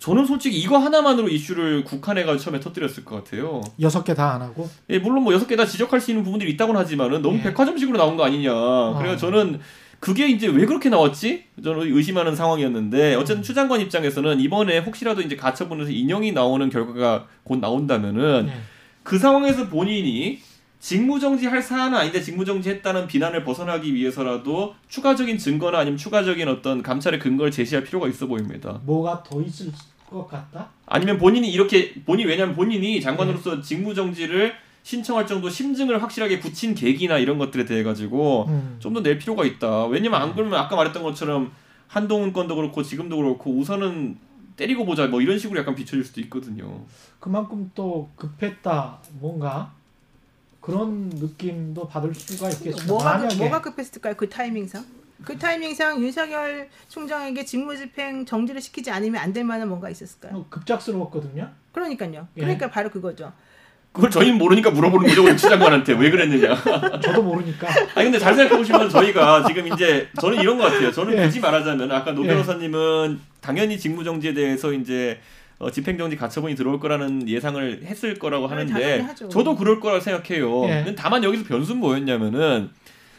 저는 솔직히 이거 하나만으로 이슈를 국한해가 처음에 터뜨렸을 것 같아요.
여섯 개 다 안 하고.
예, 물론 뭐 여섯 개 다 지적할 수 있는 부분들이 있다고는 하지만은 너무
예.
백화점식으로 나온 거 아니냐. 그래서 저는 그게 이제 왜 그렇게 나왔지? 저는 의심하는 상황이었는데 어쨌든 추 장관 입장에서는 이번에 혹시라도 이제 가처분에서 인용이 나오는 결과가 곧 나온다면은
예.
그 상황에서 본인이 직무정지 할 사안은 아닌데 직무정지 했다는 비난을 벗어나기 위해서라도 추가적인 증거나 아니면 추가적인 어떤 감찰의 근거를 제시할 필요가 있어 보입니다.
뭐가 더 있을 것 같다?
아니면 본인이 이렇게 본인 왜냐면 본인이 장관으로서 직무정지를 신청할 정도 심증을 확실하게 붙인 계기나 이런 것들에 대해 가지고
음.
좀더 낼 필요가 있다. 왜냐면 안 그러면 아까 말했던 것처럼 한동훈 건도 그렇고 지금도 그렇고 우선은 때리고 보자 뭐 이런 식으로 약간 비춰질 수도 있거든요.
그만큼 또 급했다 뭔가 그런 느낌도 받을 수가 있겠죠.
뭐가
만약에
뭐가 급했을까요? 그 타이밍상? 그 타이밍상 윤석열 총장에게 직무집행 정지를 시키지 않으면 안 될 만한 뭔가 있었을까요?
어, 급작스러웠거든요.
그러니까요.
예.
그러니까 바로 그거죠.
그걸 저희는 모르니까 물어보는 거죠. 우리 추 장관한테 왜 그랬느냐.
저도 모르니까.
아니 근데 잘 생각해 보시면 저희가 지금 이제 저는 이런 것 같아요. 저는
예.
굳이 말하자면 아까 노
예.
변호사님은 당연히 직무정지에 대해서 이제 어, 집행정지 가처분이 들어올 거라는 예상을 했을 거라고
네,
하는데. 저도 그럴 거라고 생각해요.
예.
근데 다만 여기서 변수는 뭐였냐면은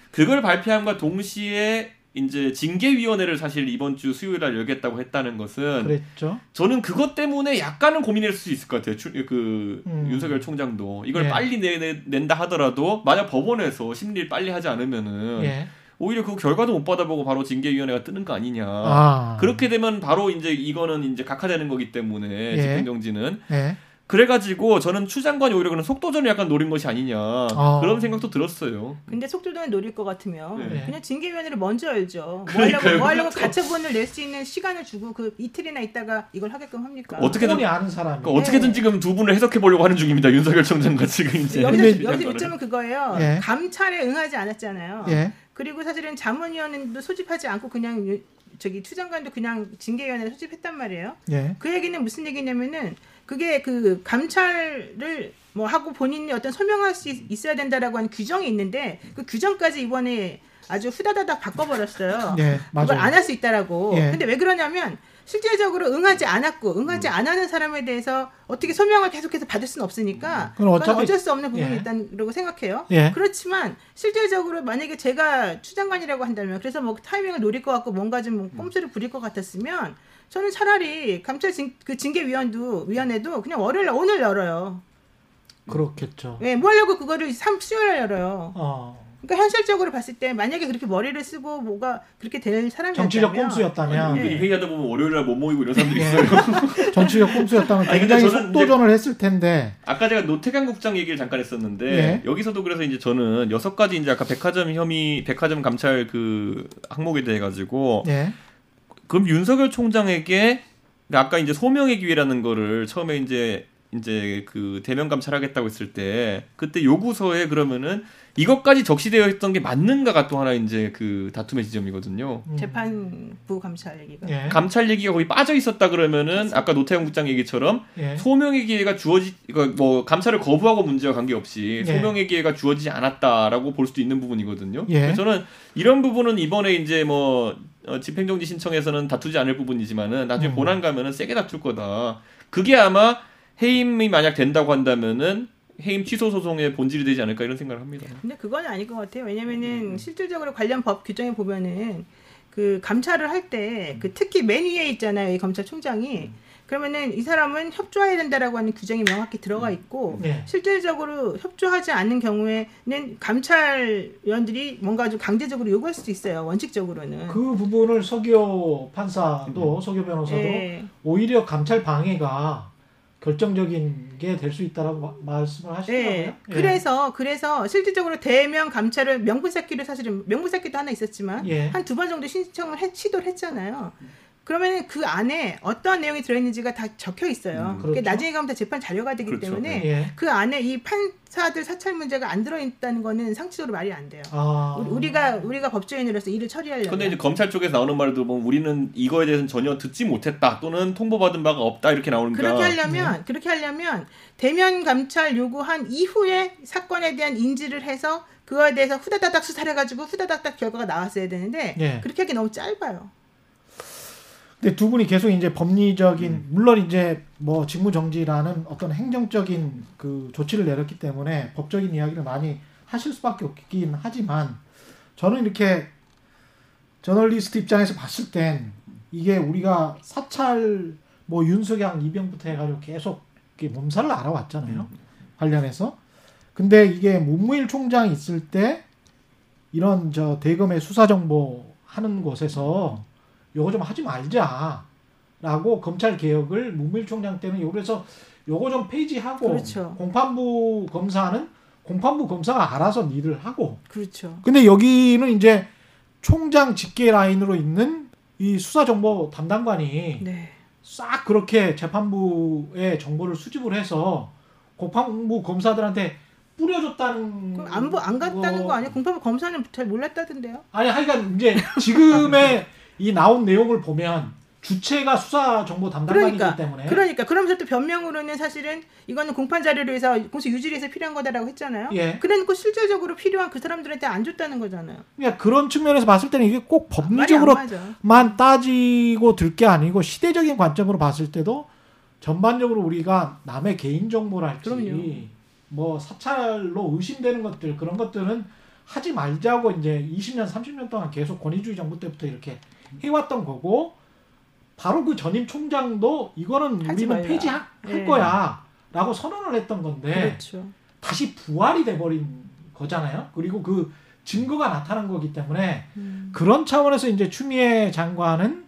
그걸 발표함과 동시에 이제 징계위원회를 사실 이번 주 수요일 날 열겠다고 했다는 것은
그랬죠.
저는 그것 때문에 약간은 고민했을 수 있을 것 같아요. 추- 그
음.
윤석열 총장도 이걸
예.
빨리 내, 내- 낸다 하더라도 만약 법원에서 심리를 빨리 하지 않으면은
예.
오히려 그 결과도 못 받아보고 바로 징계위원회가 뜨는 거 아니냐.
아.
그렇게 되면 바로 이제 이거는 이제 각하되는 거기 때문에
예.
집행정지는
예.
그래가지고 저는 추 장관이 오히려 그런 속도전을 약간 노린 것이 아니냐
아.
그런 생각도 들었어요.
근데 속도전을 노릴 것 같으면
네.
그냥 징계위원회를 먼저 열죠. 뭐
그러니까요.
하려고, 뭐 하려고
그렇죠.
가처분을 낼 수 있는 시간을 주고 그 이틀이나 있다가 이걸 하게끔 합니까?
어떻게든-
아는 사람이.
그러니까 어떻게든 지금 두 분을 해석해 보려고 하는 중입니다. 윤석열 총장과 지금 이제
여기서, 여기서 요점은 그거예요.
예.
감찰에 응하지 않았잖아요.
예.
그리고 사실은 자문위원회도 소집하지 않고 그냥 유- 저기 추장관도 그냥 징계위원회를 소집했단 말이에요.
예.
그 얘기는 무슨 얘기냐면은 그게 그 감찰을 뭐 하고 본인이 어떤 설명할 수 있- 있어야 된다라고 하는 규정이 있는데 그 규정까지 이번에 아주 후다다닥 바꿔버렸어요.
예.
그걸
맞아요.
안할 수 있다라고.
예.
근데 왜 그러냐면 실질적으로 응하지 않았고 응하지
음.
안 하는 사람에 대해서 어떻게 소명을 계속해서 받을 수는 없으니까
그럼
그건
어차피-
어쩔 수 없는 부분이
예.
있다고 생각해요.
예.
그렇지만 실질적으로 만약에 제가 추장관이라고 한다면 그래서 뭐 타이밍을 노릴 것 같고 뭔가 좀
음.
꼼수를 부릴 것 같았으면 저는 차라리 감찰 징, 그 징계위원도 위원회도 그냥 월요일 날 오늘 열어요.
그렇겠죠.
예, 뭐 하려고 그거를 3 수요일 날 열어요.
어.
그러니까 현실적으로 봤을 때 만약에 그렇게 머리를 쓰고 뭐가 그렇게 될 사람이
정치적 꼼수였다면
예.
은근히 회의하다 보면 월요일 날못 모이고 이런 사람들이
예.
있어요.
정치적 꼼수였다면 굉장히 속도전을 했을 텐데.
아까 제가 노태강 국장 얘기를 잠깐 했었는데
예.
여기서도 그래서 이제 저는 여섯 가지 이제 아까 백화점 혐의, 백화점 감찰 그 항목에 대해 가지고
예.
그럼 윤석열 총장에게 아까 이제 소명의 기회라는 거를 처음에 이제 이제 그 대면 감찰하겠다고 했을 때 그때 요구서에 그러면은 이것까지 적시되어 있던 게 맞는가가 또 하나 이제 그 다툼의 지점이거든요.
음.
재판부 감찰 얘기가.
예.
감찰 얘기가 거기 빠져 있었다 그러면은 아까 노태영 국장 얘기처럼
예.
소명의 기회가 주어지 그러니까 뭐 감찰을 거부하고 문제와 관계없이
예.
소명의 기회가 주어지지 않았다라고 볼 수도 있는 부분이거든요.
예.
그래서 저는 이런 부분은 이번에 이제 뭐 어, 집행정지 신청에서는 다투지 않을 부분이지만은 나중에
음.
본안 가면은 세게 다툴 거다. 그게 아마 해임이 만약 된다고 한다면은 해임 취소 소송의 본질이 되지 않을까 이런 생각을 합니다.
근데 그건 아닐 것 같아요. 왜냐면은
음.
실질적으로 관련 법 규정에 보면은 그 감찰을 할 때 그 특히 맨 위에 있잖아요. 이 검찰총장이.
음.
그러면은 이 사람은 협조해야 된다라고 하는 규정이 명확히 들어가 있고
네.
실질적으로 협조하지 않는 경우에는 감찰위원들이 뭔가 좀 강제적으로 요구할 수도 있어요. 원칙적으로는.
그 부분을 서기호 판사도
음.
서기호 변호사도
예.
오히려 감찰 방해가 결정적인 게 될 수 있다라고 마- 말씀을 하시더라고요.
예.
예.
그래서 그래서 실질적으로 대면 감찰을 명분 쌓기를 사실은 명분 쌓기도 하나 있었지만
예.
한두 번 정도 신청을 해, 시도를 했잖아요. 그러면 그 안에 어떠한 내용이 들어있는지가 다 적혀 있어요.
음,
그렇죠.
나중에 가면 다 재판 자료가 되기
그렇죠.
때문에
예.
그 안에 이 판사들 사찰 문제가 안 들어있다는 거는 상식적으로 말이 안 돼요.
아.
우리- 우리가 우리가 법조인으로서 일을 처리하려면
근데 이제 검찰 쪽에서 나오는 말을 들어보면 우리는 이거에 대해서는 전혀 듣지 못했다 또는 통보받은 바가 없다 이렇게 나오니까
그렇게 하려면 그렇게 하려면 대면 감찰 요구한 이후에 사건에 대한 인지를 해서 그거에 대해서 후다다닥 수사를 해가지고 후다다닥 결과가 나왔어야 되는데
예.
그렇게 하기 너무 짧아요.
근데 두 분이 계속 이제 법리적인 물론 이제 뭐 직무 정지라는 어떤 행정적인 그 조치를 내렸기 때문에 법적인 이야기를 많이 하실 수밖에 없긴 하지만 저는 이렇게 저널리스트 입장에서 봤을 땐 이게 우리가 사찰 뭐 윤석양 이병부터 해가지고 계속 몸살을 알아왔잖아요. 관련해서. 근데 이게 문무일 총장이 있을 때 이런 저 대검의 수사 정보 하는 곳에서 요거 좀 하지 말자 라고 검찰 개혁을 문무일 총장 때문에 그래서 요거 좀 폐지하고
그렇죠.
공판부 검사는 공판부 검사가 알아서 일을 하고
그렇죠.
근데 여기는 이제 총장 직계 라인으로 있는 이 수사 정보 담당관이
네.
싹 그렇게 재판부의 정보를 수집을 해서 공판부 검사들한테 뿌려줬다는
안, 보- 안 갔다는
거-
거 아니에요? 공판부 검사는 잘 몰랐다던데요?
아니 하여간 이제 지금의 이 나온 내용을 보면 주체가 수사 정보 담당관이기
그러니까
때문에
그러니까 그러면서 또 변명으로는 사실은 이거는 공판 자료를 해서 공소 유지를 해서 필요한 거다라고 했잖아요.
예.
그래놓고 실질적으로 필요한 그 사람들한테 안 줬다는 거잖아요.
그러니까 그런 측면에서 봤을 때는 이게 꼭 법리적으로만
맞아.
따지고 들 게 아니고 시대적인 관점으로 봤을 때도 전반적으로 우리가 남의 개인 정보랄지
그럼요.
뭐 사찰로 의심되는 것들 그런 것들은 하지 말자고 이제 20년 30년 동안 계속 권위주의 정부 때부터 이렇게 해왔던 거고 바로 그 전임 총장도 이거는 우리는. 폐지할
예.
거야라고 선언을 했던 건데
그렇죠.
다시 부활이 돼버린 거잖아요. 그리고 그 증거가 나타난 거기 때문에
음.
그런 차원에서 이제 추미애 장관은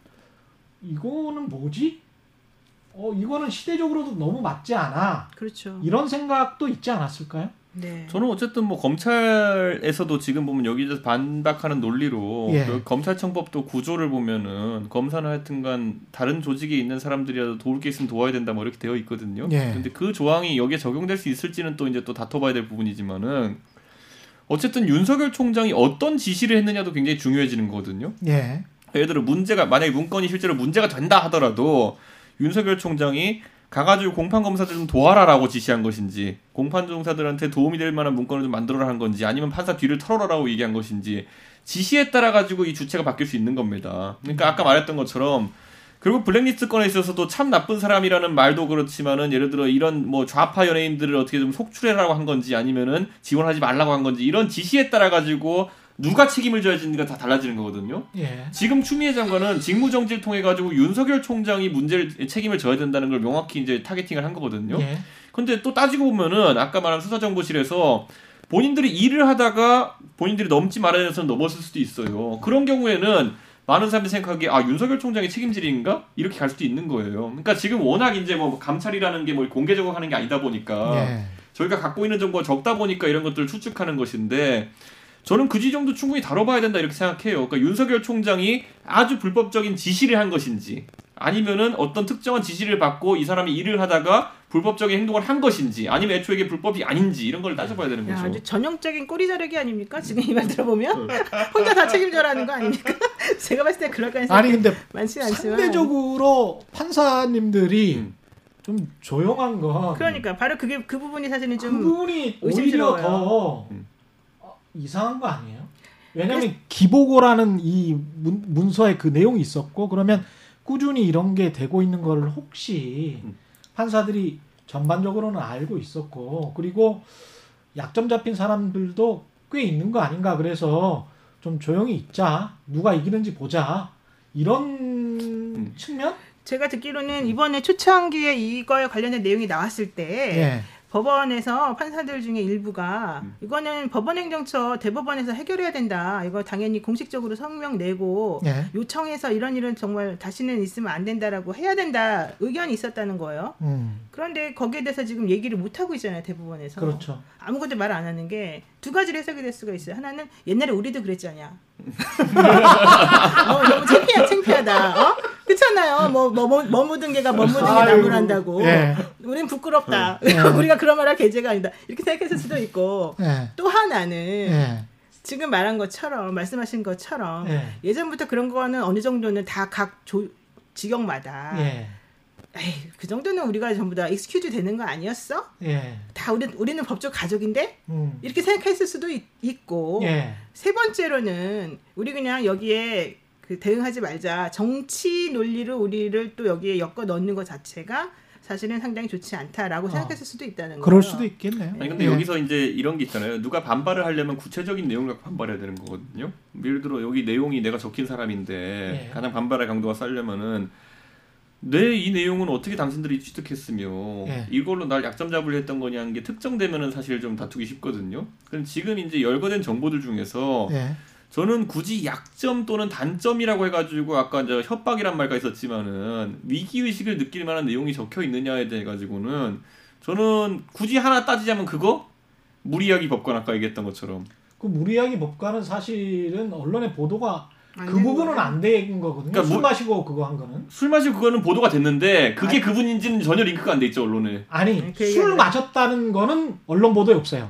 이거는 뭐지? 어 이거는 시대적으로도 너무 맞지 않아.
그렇죠.
이런 생각도 있지 않았을까요?
네.
저는 어쨌든 뭐 검찰에서도 지금 보면 여기에 대해서 반박하는 논리로
예.
그 검찰청법도 구조를 보면은 검사는 하여튼간 다른 조직에 있는 사람들이라도 도울 게 있으면 도와야 된다 뭐 이렇게 되어 있거든요.
예.
근데 그 조항이 여기에 적용될 수 있을지는 또 이제 또 다퉈봐야 될 부분이지만은 어쨌든 윤석열 총장이 어떤 지시를 했느냐도 굉장히 중요해지는 거거든요.
예.
예를 들어 문제가 만약에 문건이 실제로 문제가 된다 하더라도 윤석열 총장이 가가지고 공판 검사들 좀 도와라라고 지시한 것인지 공판 검사들한테 도움이 될 만한 문건을 좀 만들어라 한 건지 아니면 판사 뒤를 털어라라고 얘기한 것인지 지시에 따라 가지고 이 주체가 바뀔 수 있는 겁니다. 그러니까 아까 말했던 것처럼 그리고 블랙리스트 건에 있어서도 참 나쁜 사람이라는 말도 그렇지만은 예를 들어 이런 뭐 좌파 연예인들을 어떻게 좀 속출해라고 한 건지 아니면은 지원하지 말라고 한 건지 이런 지시에 따라 가지고 누가 책임을 져야 되는가 다 달라지는 거거든요.
예.
지금 추미애 장관은 직무 정지를 통해 가지고 윤석열 총장이 문제를 책임을 져야 된다는 걸 명확히 이제 타겟팅을 한 거거든요.
예.
근데 또 따지고 보면은 아까 말한 수사정보실에서 본인들이 일을 하다가 본인들이 넘지 말아야 돼서 넘었을 수도 있어요. 그런 경우에는 많은 사람들이 생각하기에 아 윤석열 총장의 책임질인가 이렇게 갈 수도 있는 거예요. 그러니까 지금 워낙 이제 뭐 감찰이라는 게 뭐 공개적으로 하는 게 아니다 보니까
예.
저희가 갖고 있는 정보가 적다 보니까 이런 것들을 추측하는 것인데 저는 그 지점도 충분히 다뤄봐야 된다 이렇게 생각해요. 그러니까 윤석열 총장이 아주 불법적인 지시를 한 것인지 아니면은 어떤 특정한 지시를 받고 이 사람이 일을 하다가 불법적인 행동을 한 것인지 아니면 애초에 이게 불법이 아닌지 이런 걸 따져봐야 되는
야,
거죠.
아주 전형적인 꼬리 자르기 아닙니까? 지금 이 말 들어보면 혼자 다 책임져라는 거 아닙니까? 제가 봤을 때 그럴 가능성이
아니 근데
많지는 않지만
상대적으로 판사님들이
음.
좀 조용한 건
그러니까 바로 그게 그 부분이 사실은 그좀
부분이 오히려
의심스러워요.
더
음.
어, 이상한 거 아니에요? 왜냐하면 기보고라는 이 문, 문서에 그 내용이 있었고 그러면 꾸준히 이런 게 되고 있는 거를 혹시
음.
판사들이 전반적으로는 알고 있었고 그리고 약점 잡힌 사람들도 꽤 있는 거 아닌가 그래서 좀 조용히 있자 누가 이기는지 보자 이런 측면
제가 듣기로는 이번에 초창기에 이거에 관련된 내용이 나왔을 때
예.
법원에서 판사들 중에 일부가
음.
이거는 법원행정처 대법원에서 해결해야 된다. 이거 당연히 공식적으로 성명 내고
예.
요청해서 이런 일은 정말 다시는 있으면 안 된다라고 해야 된다 의견이 있었다는 거예요.
음,
그런데 거기에 대해서 지금 얘기를 못 하고 있잖아요 대법원에서.
그렇죠.
아무것도 말 안 하는 게 두 가지로 해석이 될 수가 있어요. 하나는 옛날에 우리도 그랬잖냐. 어, 너무 창피하, 창피하다. 어? 그렇잖아요. 뭐, 뭐, 뭐, 뭐 개가 뭐 묻은
개
나무란다고.
예.
우린 부끄럽다.
네.
우리가 그런 말할 계제가 아니다. 이렇게 생각했을 수도 있고.
예.
또 하나는
예.
지금 말한 것처럼 말씀하신 것처럼
예.
예전부터 그런 거는 어느 정도는 다 각 지역마다
예.
에이, 그 정도는 우리가 전부 다 excuse 되는 거 아니었어?
예.
다 우리 우리는 법적 가족인데
음.
이렇게 생각했을 수도 있, 고
예.
세 번째로는 우리 그냥 여기에 그 대응하지 말자 정치 논리로 우리를 또 여기에 엮어 넣는 것 자체가 사실은 상당히 좋지 않다라고
어.
생각했을 수도 있다는 거예요.
그럴 수도 있겠네요.
아니 근데
예.
여기서 이제 이런 게 있잖아요. 누가 반발을 하려면 구체적인 내용을 갖고 반발해야 되는 거거든요. 예를 들어 여기 내용이 내가 적힌 사람인데
예.
가장 반발의 강도가 쌓려면은 내이 내용은 어떻게 당신들이 취득했으며
예.
이걸로 날 약점 잡으려 했던 거냐는 게 특정되면은 사실 좀 다투기 쉽거든요. 그럼 지금 이제 열거된 정보들 중에서
예.
저는 굳이 약점 또는 단점이라고 해가지고 아까 이제 협박이란 말가 있었지만은 위기 의식을 느낄 만한 내용이 적혀 있느냐에 대해 가지고는 저는 굳이 하나 따지자면 그거 무리하기 법관 아까 얘기했던 것처럼
그 무리하기 법관은 사실은 언론의 보도가
안그된
부분은. 안 된 거거든요.
그러니까
술
뭐-
마시고 그거 한 거는.
술 마시고 그거는 보도가 됐는데 그게
아니.
그분인지는 전혀 링크가 안 돼 있죠 언론에
아니 술 마셨다는 거는 언론 보도에 없어요.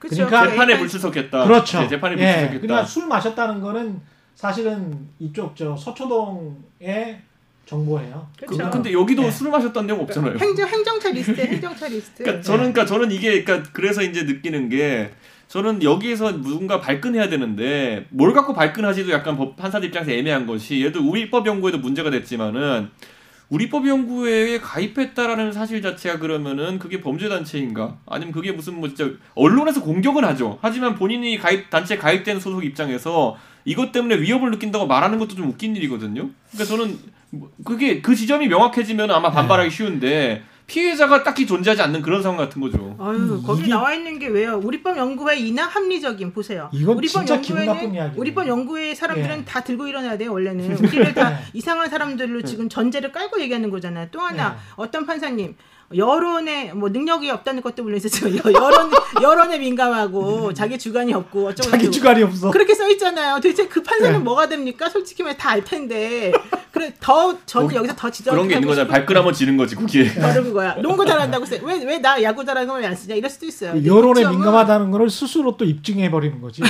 그쵸?
그러니까
재판에 불출석했다
그렇죠.
네, 재판에
예.
불출석했다
그러니까 술 마셨다는 거는 사실은 이쪽 저 서초동의 정보예요.
그,
그쵸.
근데 여기도
예.
술 마셨다는 내용 없잖아요
행정 행정처 리스트 행정처 리스트.
그러니까 저는 그러니까 저는 이게 그러니까 그래서 이제 느끼는 게 저는 여기에서 누군가 발끈해야 되는데 뭘 갖고 발끈하지도 약간 법 판사들 입장에서 애매한 것이 얘도 우리법 연구회도 문제가 됐지만은 우리법 연구회에 가입했다라는 사실 자체가 그러면은 그게 범죄 단체인가? 아니면 그게 무슨 뭐 진짜 언론에서 공격은 하죠. 하지만 본인이 가입 단체 가입된 소속 입장에서 이것 때문에 위협을 느낀다고 말하는 것도 좀 웃긴 일이거든요. 그러니까 저는 뭐 그게 그 지점이 명확해지면 아마 반발하기 쉬운데 피해자가 딱히 존재하지 않는 그런 상황 같은 거죠.
아유 거기
이게-
나와 있는 게 왜요? 우리법 연구회 이나 합리적인 보세요.
이건
우리법
진짜 기분 나쁜
연구회는
이야기예요.
우리법 연구회 사람들은
예.
다 들고 일어나야 돼요. 원래는 우리를 다
예.
이상한 사람들로 지금 전제를 깔고 얘기하는 거잖아요. 또 하나
예.
어떤 판사님 여론에 뭐 능력이 없다는 것도 물론 있었지만 여- 여론 여론에 민감하고 자기 주관이 없고 어쩌고
자기
저쩌고
주관이 없어.
그렇게 써 있잖아요. 도대체 그 판사는
네.
뭐가 됩니까? 솔직히 말해 다알 텐데. 그래 더 저는 여기서 더 지적
그런 게 있는 거잖아. 발끈하면 지는 거지, 그게.
바로 그거야. 농구 잘한다고 써. 왜왜 나 야구 잘하는 거왜안 쓰냐? 이럴 수도 있어요.
그 여론에 민감하다는 거를 스스로 또 입증해 버리는 거지.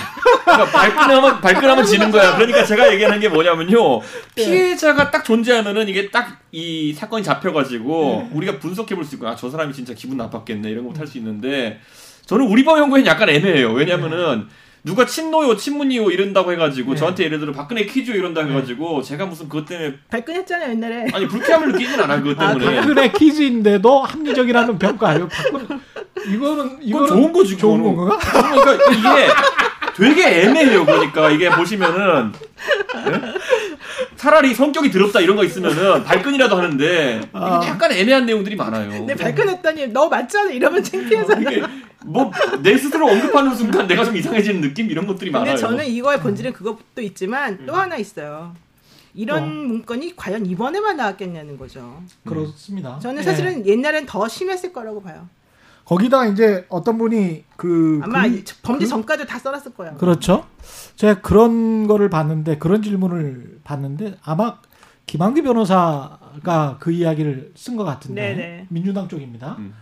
그러니까 발끈하면 발끈하면 지는 거야. 그러니까 제가 얘기하는 게 뭐냐면요. 피해자가 딱 존재하면은 이게 딱 이 사건이 잡혀가지고 우리가 분석해 볼수 있고 아 저 사람이 진짜 기분 나빴겠네 이런 것도 할수 있는데 저는 우리 법 연구에는 약간 애매해요. 왜냐면은 누가 친노요, 친문이요 이런다고 해가지고
네.
저한테 예를 들어 박근혜 퀴즈 이런다 해가지고 제가 무슨 그것 때문에
발끈했잖아요 옛날에.
아니 불쾌함을 느끼진 않아요 그것
아,
때문에.
박근혜 퀴즈인데도 합리적이라는 평가 아니에요. 박근혜 이거는 이거는
좋은 거지.
좋은. 건가?
그러니까 이게 되게 애매해요. 그러니까 이게 보시면은 예? 차라리 성격이 더럽다 이런 거 있으면은 발끈이라도 하는데
아.
약간 애매한 내용들이 많아요.
근데 발끈했더니 너 맞잖아 이러면 창피해잖아.
이게 뭐내 스스로 언급하는 순간 내가 좀 이상해지는 느낌 이런 것들이
근데
많아요.
저는 이거의 본질은 그것도 있지만 또 하나 있어요. 이런
어.
문건이 과연 이번에만 나왔겠냐는 거죠.
그렇습니다.
저는
예.
사실은 옛날엔 더 심했을 거라고 봐요.
거기다 이제 어떤 분이 그
아마
글-
범죄
그-
전까지 다 써놨을 거예요.
그렇죠. 제가 그런 거를 봤는데 그런 질문을 봤는데 아마 김한규 변호사가 그 이야기를 쓴 것 같은데
네네.
민주당 쪽입니다.
음.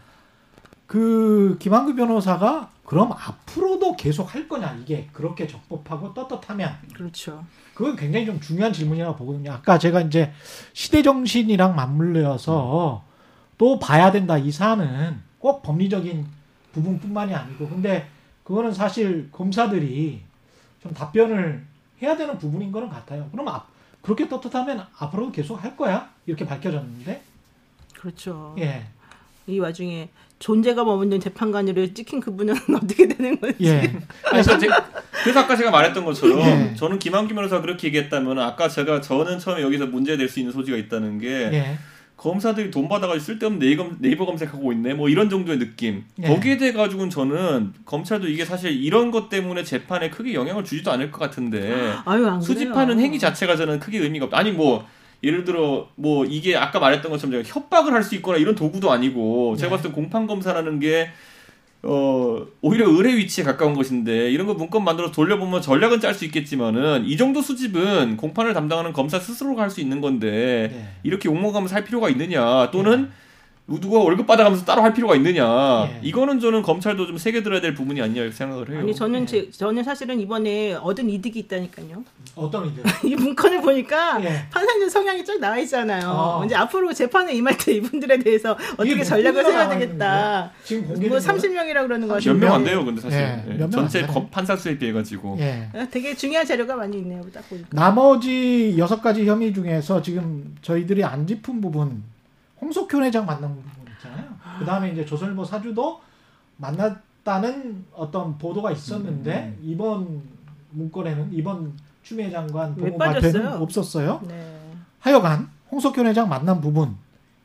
그 김한규 변호사가 그럼 앞으로도 계속 할 거냐 이게 그렇게 적법하고 떳떳하면
그렇죠.
그건 굉장히 좀 중요한 질문이라고 보거든요. 아까 제가 이제 시대 정신이랑 맞물려서 또 봐야 된다 이 사안은 꼭 법리적인 부분뿐만이 아니고 근데 그거는 사실 검사들이 좀 답변을 해야 되는 부분인 거는 같아요. 그럼 앞 그렇게 떳떳하면 앞으로도 계속 할 거야 이렇게 밝혀졌는데
그렇죠.
예
이 와중에 존재가 머무는 재판관으로 찍힌 그분은 어떻게 되는 건지.
예.
그래서, 제- 그래서 아까 제가 말했던 것처럼
예.
저는 김한규 변호사 그렇게 얘기했다면 아까 제가 저는 처음에 여기서 문제 될 수 있는 소지가 있다는 게
예.
검사들이 돈 받아가지고 쓸데없는 네이버, 네이버 검색하고 있네 뭐 이런 정도의 느낌
예.
거기에 대해 가지고는 저는 검찰도 이게 사실 이런 것 때문에 재판에 크게 영향을 주지도 않을 것 같은데
아유 안
수집하는
그래요.
행위 자체가 저는 크게 의미가 없다 아니 뭐 예를 들어 뭐 이게 아까 말했던 것처럼 제가 협박을 할 수 있거나 이런 도구도 아니고 제가
네.
봤을 때 공판 검사라는 게 어 오히려 의뢰 위치에 가까운 것인데 이런 거 문건 만들어 돌려보면 전략은 짤 수 있겠지만은 이 정도 수집은 공판을 담당하는 검사 스스로가 할 수 있는 건데
예.
이렇게 욕먹으면서 할 필요가 있느냐 또는 누가 월급 받아가면서 따로 할 필요가 있느냐
예.
이거는 저는 검찰도 좀 세게 들어야 될 부분이 아니냐 이렇게 생각을 해요.
아니 저는
네.
제, 저는 사실은 이번에 얻은 이득이 있다니까요.
어떤 이들?
이 문건을 보니까
예.
판사님 성향이 쫙 나와 있잖아요.
어.
이제 앞으로 재판에 임할 때 이분들에 대해서 어떻게 전략을
몇
세워야 되겠다.
지금
뭐 30명이라 그러는
거몇몇명 안. 돼요, 근데 사실
예,
예, 전체 판사 수에 비해 가지고
예.
어, 되게 중요한 자료가 많이 있네요. 딱 보니까.
나머지 여섯 가지 혐의 중에서 지금 저희들이 안 짚은 부분 홍석현 회장 만난 부분 있잖아요. 그 다음에 이제 조선일보 사주도 만났다는 어떤 보도가 있었는데
음.
이번 문건에는 이번 추미애 장관
왜
보고 발표는? 없었어요.
네.
하여간 홍석현 회장 만난 부분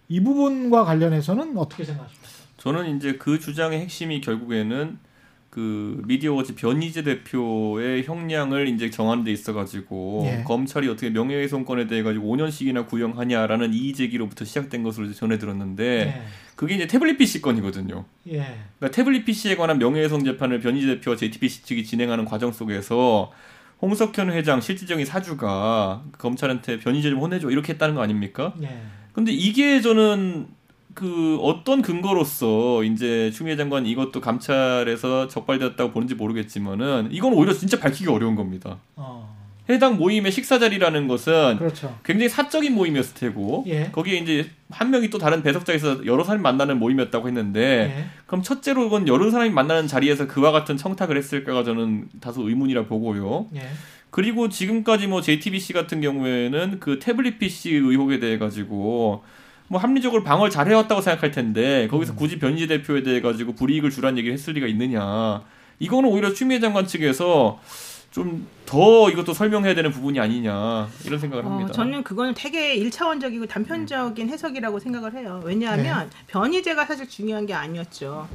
이 부분과 관련해서는 어떻게 생각하십니까?
저는 이제 그 주장의 핵심이 결국에는 그 미디어워치 변희재 대표의 형량을 이제 정하는 데 있어가지고
예.
검찰이 어떻게 명예훼손권에 대해 가지고 5년씩이나 구형하냐라는 이의 제기로부터 시작된 것으로 전해 들었는데 그게 이제 태블릿 PC 건이거든요.
예. 예.
그러니까 태블릿 PC에 관한 명예훼손 재판을 변희재 대표와 JTBC 측이 진행하는 과정 속에서 홍석현 회장 실질적인 사주가 검찰한테 변희재 좀 혼내줘 이렇게 했다는 거 아닙니까?
예.
근데 이게 저는 그 어떤 근거로서 이제 추미애 장관 이것도 감찰에서 적발되었다고 보는지 모르겠지만은 이건 오히려 진짜 밝히기 어려운 겁니다.
어.
해당 모임의 식사 자리라는 것은
그렇죠.
굉장히 사적인 모임이었을 테고
예.
거기에 이제 한 명이 또 다른 배석자에서 여러 사람이 만나는 모임이었다고 했는데
예.
그럼 첫째로 그건 여러 사람이 만나는 자리에서 그와 같은 청탁을 했을까가 저는 다소 의문이라 보고요.
예.
그리고 지금까지 뭐 JTBC 같은 경우에는 그 태블릿 PC 의혹에 대해 가지고 뭐 합리적으로 방어를 잘 해왔다고 생각할 텐데 거기서 굳이 변희재 대표에 대해 가지고 불이익을 주란 얘기를 했을 리가 있느냐. 이거는 오히려 추미애 장관 측에서 좀 더 이것도 설명해야 되는 부분이 아니냐 이런 생각을 합니다.
어, 저는 그거는 되게 일차원적이고 단편적인 해석이라고 생각을 해요. 왜냐하면
네.
변희재가 사실 중요한 게 아니었죠.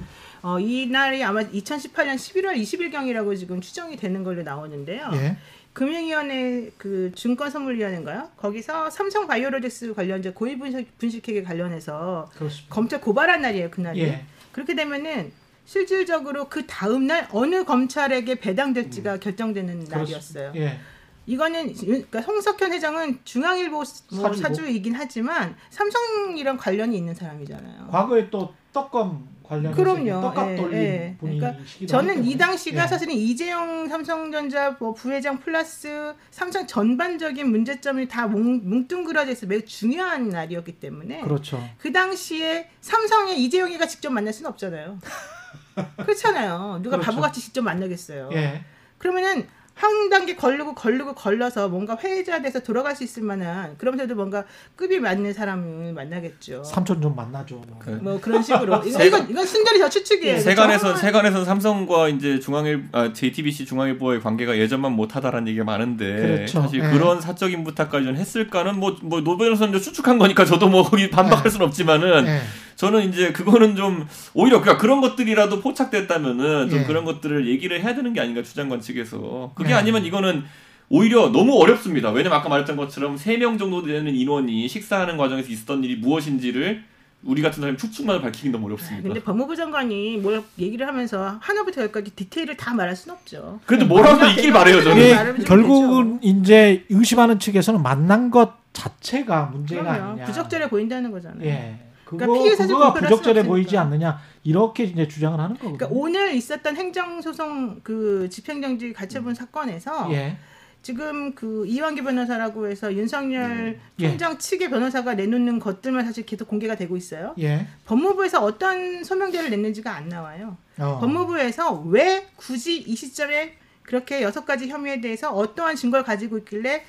어, 이날이 아마 2018년 11월 20일경이라고 지금 추정이 되는 걸로 나오는데요.
예.
금융위원회 그 증권선물위원회인가요? 거기서 삼성 바이오로직스 관련된 고위 분식, 분식회계 관련해서
그렇습니다.
검찰 고발한 날이에요, 그날이.
예.
그렇게 되면은 실질적으로 그 다음 날 어느 검찰에게 배당될지가 결정되는 날이었어요.
예.
이거는 그러니까 홍석현 회장은 중앙일보 뭐. 사주이긴 하지만 삼성이랑 관련이 있는 사람이잖아요.
과거에 또 떡검 관련해서
그럼요.
떡값
예,
돌린
예. 그러니까
분이시기도
저는 이. 당시가
예.
사실은 이재용 삼성전자 뭐 부회장 플러스 삼성 전반적인 문제점이 다 뭉, 뭉뚱그려져 있어 매우 중요한 날이었기 때문에
그렇죠.
그 당시에 삼성의 이재용이가 직접 만날 수는 없잖아요. 그렇잖아요. 누가
그렇죠.
바보같이 직접 만나겠어요.
예.
그러면은 한 단계 걸르고 걸르고 걸러서 뭔가 회의자 돼서 돌아갈 수 있을 만한 그러면서도 뭔가 급이 맞는 사람을 만나겠죠.
삼촌 좀 만나줘. 뭐.
그
뭐 그런 식으로 이건, 이건, 이건 순전히 저 추측이에요.
예,
세간에선
정말
세간에선 삼성과 이제 중앙일 아, JTBC 중앙일보의 관계가 예전만 못하다라는 얘기가 많은데
그렇죠.
사실
예.
그런 사적인 부탁까지는 했을까는 뭐뭐 노변호사는 추측한 거니까 저도 뭐 거기 반박할
예.
수는 없지만은
예.
저는 이제 그거는 좀 오히려 그러니까 그런 것들이라도 포착됐다면은 좀
예.
그런 것들을 얘기를 해야 되는 게 아닌가 주장관 측에서 그게
네.
아니면 이거는 오히려 너무 어렵습니다. 왜냐면 아까 말했던 것처럼 세명 정도 되는 인원이 식사하는 과정에서 있었던 일이 무엇인지를 우리 같은 사람이 추측만을 밝히기 너무 어렵습니다.
근데 법무부 장관이 뭘 얘기를 하면서 하나부터 열까지 디테일을 다 말할 수는 없죠.
그래도 뭐라도 있길 바래요 저는.
이게
말을 좀
결국은 이제 의심하는 측에서는 만난 것 자체가 문제가
그럼요.
아니냐.
부적절해 보인다는 거잖아요.
예.
그러니까 피해 사실
그거가 부적절해 보이지. 않느냐 이렇게 이제 주장을 하는 거거든요.
그러니까 오늘 있었던 행정소송 그 집행정지 가처분 사건에서
예.
지금 그 이완기 변호사라고 해서 윤석열
예.
총장 측의 변호사가 내놓는 것들만 사실 계속 공개가 되고 있어요.
예.
법무부에서 어떤 소명제를 냈는지가 안 나와요.
어.
법무부에서 왜 굳이 이 시점에 그렇게 여섯 가지 혐의에 대해서 어떠한 증거를 가지고 있길래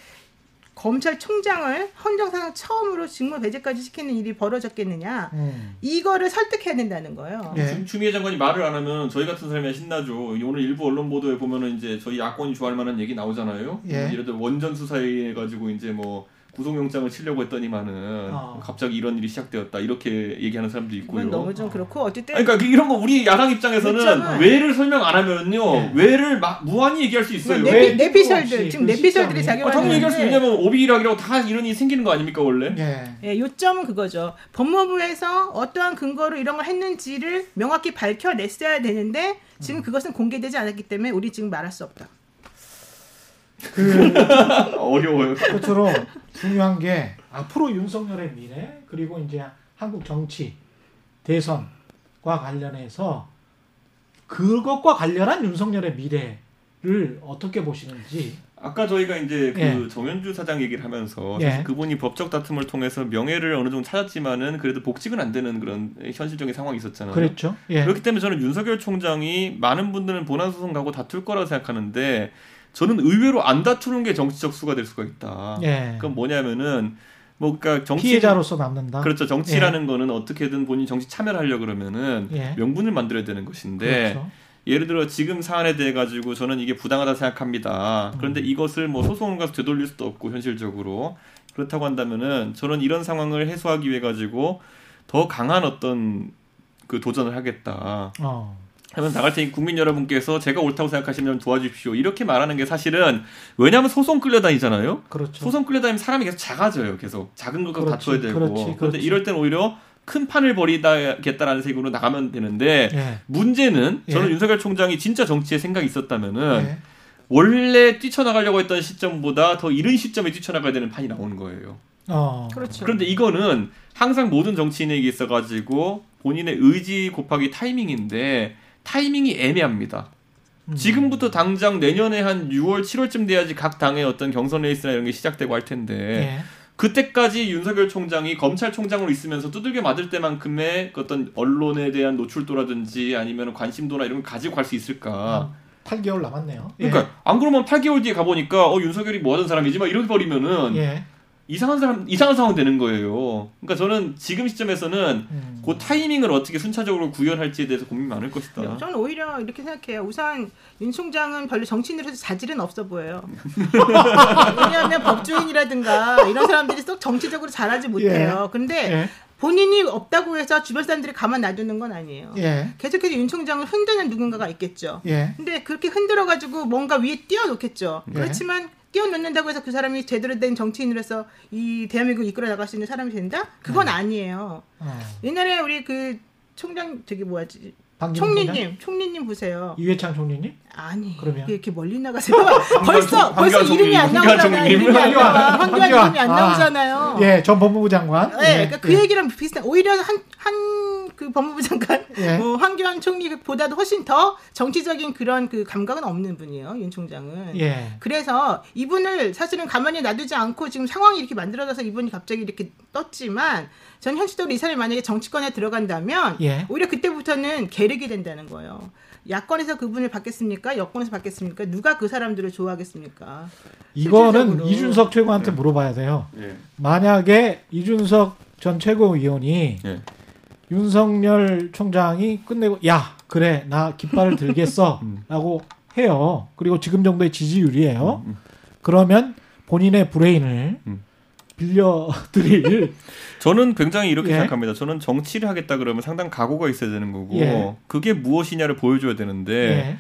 검찰총장을 헌정사상 처음으로 직무 배제까지 시키는 일이 벌어졌겠느냐.
음.
이거를 설득해야 된다는 거예요.
예.
주- 추미애 장관이 말을 안 하면 저희 같은 사람이 신나죠. 오늘 일부 언론 보도에 보면은 이제 저희 야권이 좋아할 만한 얘기 나오잖아요.
예.
예를 들어 원전 수사해 가지고 이제 뭐 구속영장을 치려고 했더니만은
어.
갑자기 이런 일이 시작되었다 이렇게 얘기하는 사람도 있고요.
너무 좀 그렇고 어쨌든
아니, 그러니까 이런 거 우리 야당 입장에서는
그렇잖아요.
왜를 설명 안 하면요
네.
왜를 막 무한히 얘기할 수 있어요.
네. 왜
내피셜들 지금
그
내피셜들이 자기
아, 당연히 얘기할 수 있냐면 오비락이라고 다 이런 일이 생기는 거 아닙니까 원래?
예.
예, 요점은 그거죠. 법무부에서 어떠한 근거로 이런 걸 했는지를 명확히 밝혀냈어야 되는데 지금 그것은 공개되지 않았기 때문에 우리 지금 말할 수 없다.
그
어려워요.
끝으로 중요한 게 앞으로 윤석열의 미래 그리고 이제 한국 정치 대선과 관련해서 그것과 관련한 윤석열의 미래를 어떻게 보시는지
아까 저희가 이제 그
예.
정현주 사장 얘기를 하면서
예.
그분이 법적 다툼을 통해서 명예를 어느 정도 찾았지만은 그래도 복직은 안 되는 그런 현실적인 상황이 있었잖아요.
그랬죠. 예.
그렇기 때문에 저는 윤석열 총장이 많은 분들은 본안 소송 가고 다툴 거라고 생각하는데 저는 의외로 안 다투는 게 정치적 수가 될 수가 있다.
예.
그건 뭐냐면은 뭐 그러니까 정치
피해자로서 남는다.
그렇죠. 정치라는 거는 어떻게든 본인 정치 참여를 하려 그러면은
예.
명분을 만들어야 되는 것인데
그렇죠.
예를 들어 지금 사안에 대해 가지고 저는 이게 부당하다 생각합니다.
음.
그런데 이것을 뭐 소송을 가서 되돌릴 수도 없고 현실적으로 그렇다고 한다면은 저는 이런 상황을 해소하기 위해 가지고 더 강한 어떤 그 도전을 하겠다.
어.
하면 나갈 테니 국민 여러분께서 제가 옳다고 생각하시면 도와주십시오. 이렇게 말하는 게 사실은 왜냐하면 소송 끌려다니잖아요.
그렇죠.
소송 끌려다니면 사람이 계속 작아져요. 계속 작은 것과
그렇지,
다투어야 되고.
그렇지,
그런데
그렇지.
이럴 땐 오히려 큰 판을 벌이다겠다라는 식으로 나가면 되는데
예.
문제는 저는
예.
윤석열 총장이 진짜 정치에 생각이 있었다면은
예.
원래 뛰쳐나가려고 했던 시점보다 더 이른 시점에 뛰쳐나가야 되는 판이 나오는 거예요.
어.
그렇죠.
그런데 이거는 항상 모든 정치인에게 있어가지고 본인의 의지 곱하기 타이밍인데 타이밍이 애매합니다.
음.
지금부터 당장 내년에 한 6월, 7월쯤 돼야지 각 당의 어떤 경선 레이스나 이런 게 시작되고 할 텐데
예.
그때까지 윤석열 총장이 검찰총장으로 있으면서 두들겨 맞을 때만큼의 그 어떤 언론에 대한 노출도라든지 아니면 관심도나 이런 걸 가지고 갈 수 있을까?
8개월 남았네요. 예.
그러니까 안 그러면 8개월 뒤에 가보니까 어 윤석열이 뭐 하던 사람이지 막 이렇게 버리면은
예.
이상한 사람 이상한 상황 되는 거예요. 그러니까 저는 지금 시점에서는
음.
그 타이밍을 어떻게 순차적으로 구현할지에 대해서 고민 많을 것이다.
저는 오히려 이렇게 생각해요. 우선 윤 총장은 별로 정치인으로서 자질은 없어 보여요. 왜냐하면 법조인이라든가 이런 사람들이 쏙 정치적으로 잘하지 못해요. 근데
예.
본인이 없다고 해서 주변 사람들이 가만 놔두는 건 아니에요.
예.
계속해서 윤 총장을 흔드는 누군가가 있겠죠.
예.
근데 그렇게 흔들어 가지고 뭔가 위에 띄워 놓겠죠.
네.
그렇지만 띄워놓는다고 해서 그 사람이 제대로 된 정치인으로서 이 대한민국을 이끌어 나갈 수 있는 사람이 된다? 그건
네.
아니에요.
어.
옛날에 우리 그 총장 저기
박기문 총장?
총리님 총리님 보세요.
이회창 총리님?
아니
그러면?
이렇게 멀리 나가세요. 벌써 벌써 이름이 안 나오잖아요.
총리님.
이름이 안 나와.
황교안.
이름이 안
아.
나오잖아요.
예, 전 법무부 장관.
네,
예,
그러니까 그
예.
얘기랑 비슷한. 오히려 한 한 그 법무부 장관,
예.
뭐 황교안 총리보다도 훨씬 더 정치적인 그런 그 감각은 없는 분이에요. 윤 총장은.
예.
그래서 이분을 사실은 가만히 놔두지 않고 지금 상황이 이렇게 만들어져서 이분이 갑자기 이렇게 떴지만 전 현실적으로 이 사람이 만약에 정치권에 들어간다면
예.
오히려 그때부터는 계륵이 된다는 거예요. 야권에서 그분을 받겠습니까? 여권에서 받겠습니까? 누가 그 사람들을 좋아하겠습니까?
이거는
실질적으로.
이준석 최고한테 물어봐야 돼요.
예.
만약에 이준석 전 최고위원이
예.
윤석열 총장이 끝내고 야 그래 나 깃발을
음.
들겠어라고 해요. 그리고 지금 정도의 지지율이에요.
음, 음.
그러면 본인의 브레인을
음.
빌려드릴
저는 굉장히 이렇게
예.
생각합니다. 저는 정치를 하겠다 그러면 상당 각오가 있어야 되는 거고
예.
그게 무엇이냐를 보여줘야 되는데
예.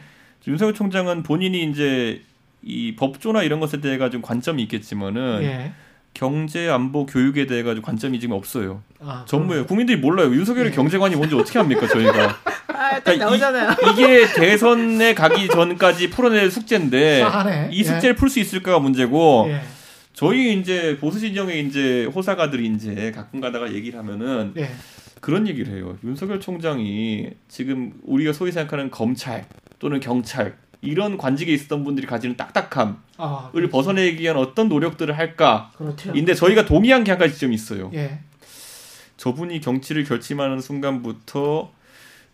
윤석열 총장은 본인이 이제 이 법조나 이런 것에 대해 가지고 관점이 있겠지만은
예.
경제 안보 교육에 대해 가지고 관점이 지금 없어요.
아,
전무예요. 국민들이 몰라요. 윤석열의
예.
경제관이 뭔지 어떻게 합니까 저희가?
아, 딱
그러니까 이-
나오잖아요.
이 게 대선에 가기 전까지 풀어낼 숙제인데
싸하네.
이 숙제를 풀수 있을까가 문제고
예.
저희 이제 보수 진영의 이제 호사가들이 이제 가끔 가다가 얘기를 하면은
예.
그런 얘기를 해요. 윤석열 총장이 지금 우리가 소위 생각하는 검찰 또는 경찰 이런 관직에 있었던 분들이 가지는 딱딱함을
아,
벗어내기 위한 어떤 노력들을 할까?
그렇죠.
인데 저희가 동의한 게 한 가지 지점이 있어요.
예.
저분이 정치를 결심하는 순간부터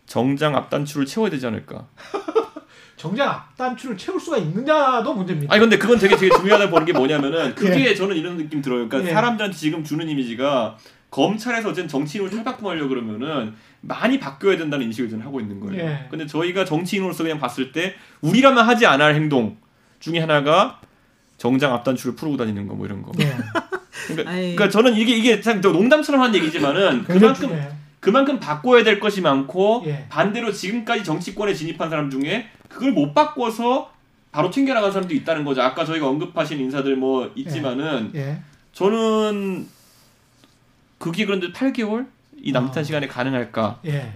정장 앞단추를 채워야 되지 않을까?
정작 앞단추를 채울 수가 있느냐도 문제입니다.
아니 근데 그건 되게 되게 중요하다 보는 게 뭐냐면은 그게 저는 이런 느낌 들어요. 그러니까
예.
사람들한테 지금 주는 이미지가 검찰에서 어쨌든 정치인으로 탈바꿈하려고 그러면은 많이 바뀌어야 된다는 인식을 저는 하고 있는 거예요.
예.
근데 저희가 정치인으로서 그냥 봤을 때 우리라면 하지 않을 행동 중에 하나가 정장 앞단추를 풀고 다니는 거 뭐 이런 거.
예.
그러니까. 그러니까 저는 이게 이게 참 농담처럼 한 얘기지만은 그만큼
중요해요.
그만큼 바꿔야 될 것이 많고
예.
반대로 지금까지 정치권에 진입한 사람 중에 그걸 못 바꿔서 바로 튕겨나간 사람도 있다는 거죠. 아까 저희가 언급하신 인사들 뭐 있지만은
예.
저는 그게 그런데 8개월 이 남짓한
아.
시간에 가능할까는
예.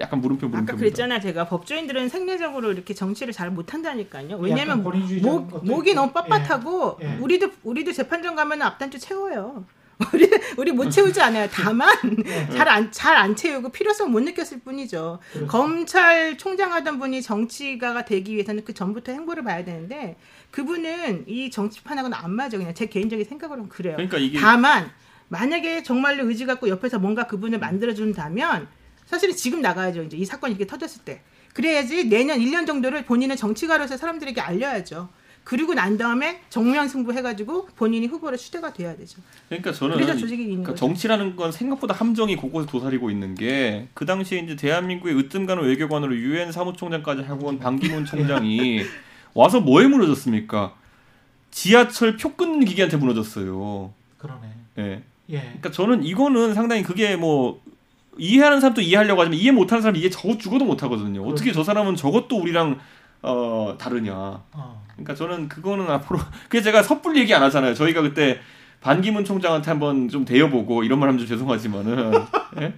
약간 물음표 물음표.
아까 그랬잖아요. 제가 법조인들은 생리적으로 이렇게 정치를 잘 못한다니까요. 왜냐면
권위주의적인
목, 목이
있고.
너무 빳빳하고
예. 예.
우리도 우리도 재판정 가면 앞단주 채워요. 우리 우리 못 채우지 않아요. 다만
예.
잘안잘안 채우고 필요성 못 느꼈을 뿐이죠.
그렇죠.
검찰총장 하던 분이 정치가가 되기 위해서는 그 전부터 행보를 봐야 되는데 그분은 이 정치판하고는 안 맞아. 그냥 제 개인적인 생각으로는 그래요.
그러니까 이게
다만 만약에 정말로 의지 갖고 옆에서 뭔가 그분을 만들어 준다면 사실은 지금 나가야죠. 이제 이 사건이 이렇게 터졌을 때. 그래야지 내년 1년 정도를 본인은 정치가로서 사람들에게 알려야죠. 그리고 난 다음에 정면 승부해가지고 본인이 후보로 추대가 돼야 되죠.
그러니까 저는 그러니까. 정치라는 건 생각보다 함정이 곳곳에 도사리고 있는 게 그 당시에 이제 대한민국의 으뜸가는 외교관으로 유엔 사무총장까지 하고 온 반기문 총장이 와서 뭐에 무너졌습니까? 지하철 표 끊는 기계한테 무너졌어요.
그러네.
예.
예.
그러니까 저는 이거는 상당히 그게 뭐 이해하는 사람도 이해하려고 하지만 이해 못하는 사람 이해 저 죽어도 못하거든요. 어떻게 저 사람은 저것도 우리랑 어 다르냐.
어.
그러니까 저는 그거는 앞으로 그래서 제가 섣불리 얘기 안 하잖아요. 저희가 그때 반기문 총장한테 한번 좀 대여보고 이런 말 하면 좀 죄송하지만은 예?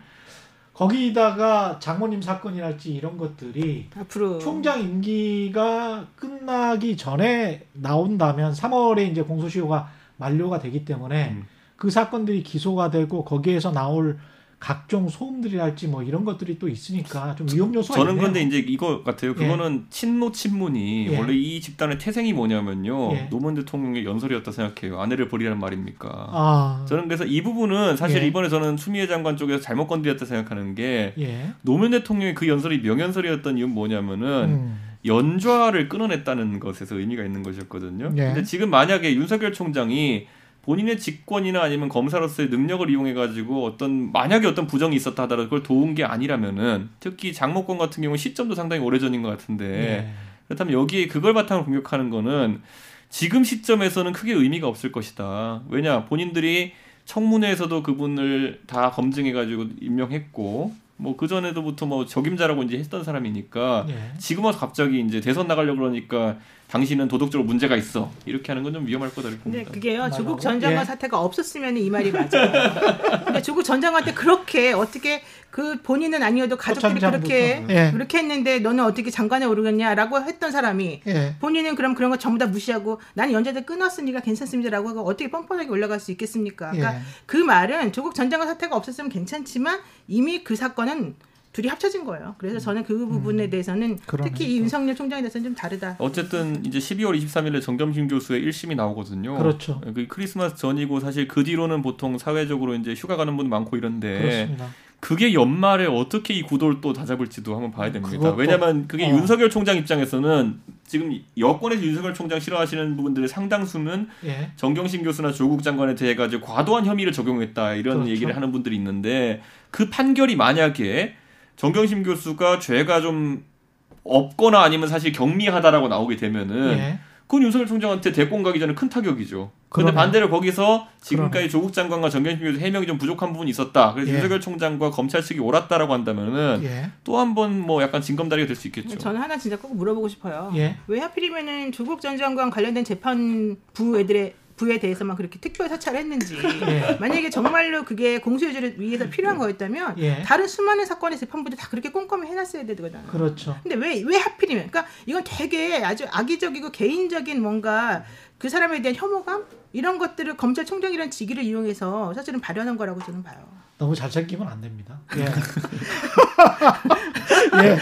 거기다가 장모님 사건이랄지 이런 것들이
앞으로
총장 임기가 끝나기 전에 나온다면 3월에 이제 공소시효가 만료가 되기 때문에
음.
그 사건들이 기소가 되고 거기에서 나올 각종 소음들이랄지 뭐 이런 것들이 또 있으니까 좀 위험 요소가
저는
있네요.
근데 이제 이거 같아요. 그거는 친노 친문이
예.
원래 이 집단의 태생이 뭐냐면요.
예.
노무현 대통령의 연설이었다 생각해요. 아내를 버리라는 말입니까?
아,
저는 그래서 이 부분은 사실
예.
이번에 저는 추미애 장관 쪽에서 잘못 건드렸다 생각하는 게
예.
노무현 대통령의 그 연설이 명연설이었던 이유는 뭐냐면은
음.
연좌를 끊어냈다는 것에서 의미가 있는 것이었거든요.
예.
근데 지금 만약에 윤석열 총장이 본인의 직권이나 아니면 검사로서의 능력을 이용해 가지고 어떤 만약에 어떤 부정이 있었다 하더라도 그걸 도운 게 아니라면은 특히 장모권 같은 경우 는 시점도 상당히 오래전인 것 같은데
예.
그렇다면 여기에 그걸 바탕으로 공격하는 거는 지금 시점에서는 크게 의미가 없을 것이다. 왜냐 본인들이 청문회에서도 그분을 다 검증해 가지고 임명했고 뭐그 전에도부터 뭐 적임자라고 이제 했던 사람이니까
예.
지금 와서 갑자기 이제 대선 나가려고 그러니까 당신은 도덕적으로 문제가 있어 이렇게 하는 건 좀 위험할 거다 이렇게 봅니다.
그게요
말하고?
조국 전 장관
예.
사태가 없었으면 이 말이 맞아요. 근데 조국 전 장관한테 그렇게 어떻게 그 본인은 아니어도 가족들이. 그렇게
예.
그렇게 했는데 너는 어떻게 장관에 오르겠냐라고 했던 사람이
예.
본인은 그럼 그런 거 전부 다 무시하고 나는 연재들 끊었으니까 괜찮습니다라고 하고 어떻게 뻔뻔하게 올라갈 수 있겠습니까? 그러니까
예.
그 말은 조국 전 장관 사태가 없었으면 괜찮지만 이미 그 사건은 둘이 합쳐진 거예요. 그래서 저는 그 부분에 대해서는
음. 그러네.
특히 이 윤석열 총장에 대해서는 좀 다르다.
어쨌든 이제 12월 23일에 정점심 교수의 1심이 나오거든요.
그렇죠.
그 크리스마스 전이고 사실 그 뒤로는 보통 사회적으로 이제 휴가 가는 분 많고 이런데
그렇습니다.
그게 연말에 어떻게 이 구도를 또 다잡을지도 한번 봐야 됩니다.
그것도-
왜냐하면 그게
어.
윤석열 총장 입장에서는 지금 여권에서 윤석열 총장 싫어하시는 부분들의 상당수는
예.
정경심 교수나 조국 장관에 대해 가지고 과도한 혐의를 적용했다 이런
그렇죠.
얘기를 하는 분들이 있는데 그 판결이 만약에 정경심 교수가 죄가 좀 없거나 아니면 사실 경미하다라고 나오게 되면은
예.
그건 윤석열 총장한테 대권 가기 전에 큰 타격이죠. 근데
그러네.
반대로 거기서 지금까지 조국 장관과 정경심 교수 해명이 좀 부족한 부분이 있었다. 그래서
예.
윤석열 총장과 검찰 측이 옳았다라고 한다면은
예.
또한 번 뭐 약간 징검다리가 될 수 있겠죠.
저는 하나 진짜 꼭 물어보고 싶어요.
예.
왜 하필이면은 조국 전 장관 관련된 재판부 애들의 부에 대해서만 그렇게 특별 사찰을 했는지
예.
만약에 정말로 그게 공소유지를 위해서 필요한 거였다면
예.
다른 수많은 사건의 재판부도 다 그렇게 꼼꼼히 해놨어야 되거든요.
그렇죠.
근데 왜 왜 하필이면 그러니까 이건 되게 아주 악의적이고 개인적인 뭔가 그 사람에 대한 혐오감 이런 것들을 검찰총장이라는 직위를 이용해서 사실은 발현한 거라고 저는 봐요.
너무 잘 챙기면 안 됩니다. 예. 예.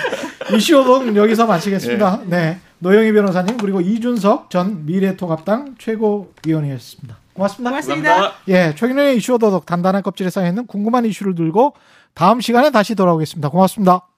이슈오동 여기서 마치겠습니다. 네. 노영희 변호사님 그리고 이준석 전 미래통합당 최고위원이었습니다. 고맙습니다.
고맙습니다.
감사합니다.
예, 최근의 이슈 오도독 단단한 껍질에 쌓여 있는 궁금한 이슈를 들고 다음 시간에 다시 돌아오겠습니다. 고맙습니다.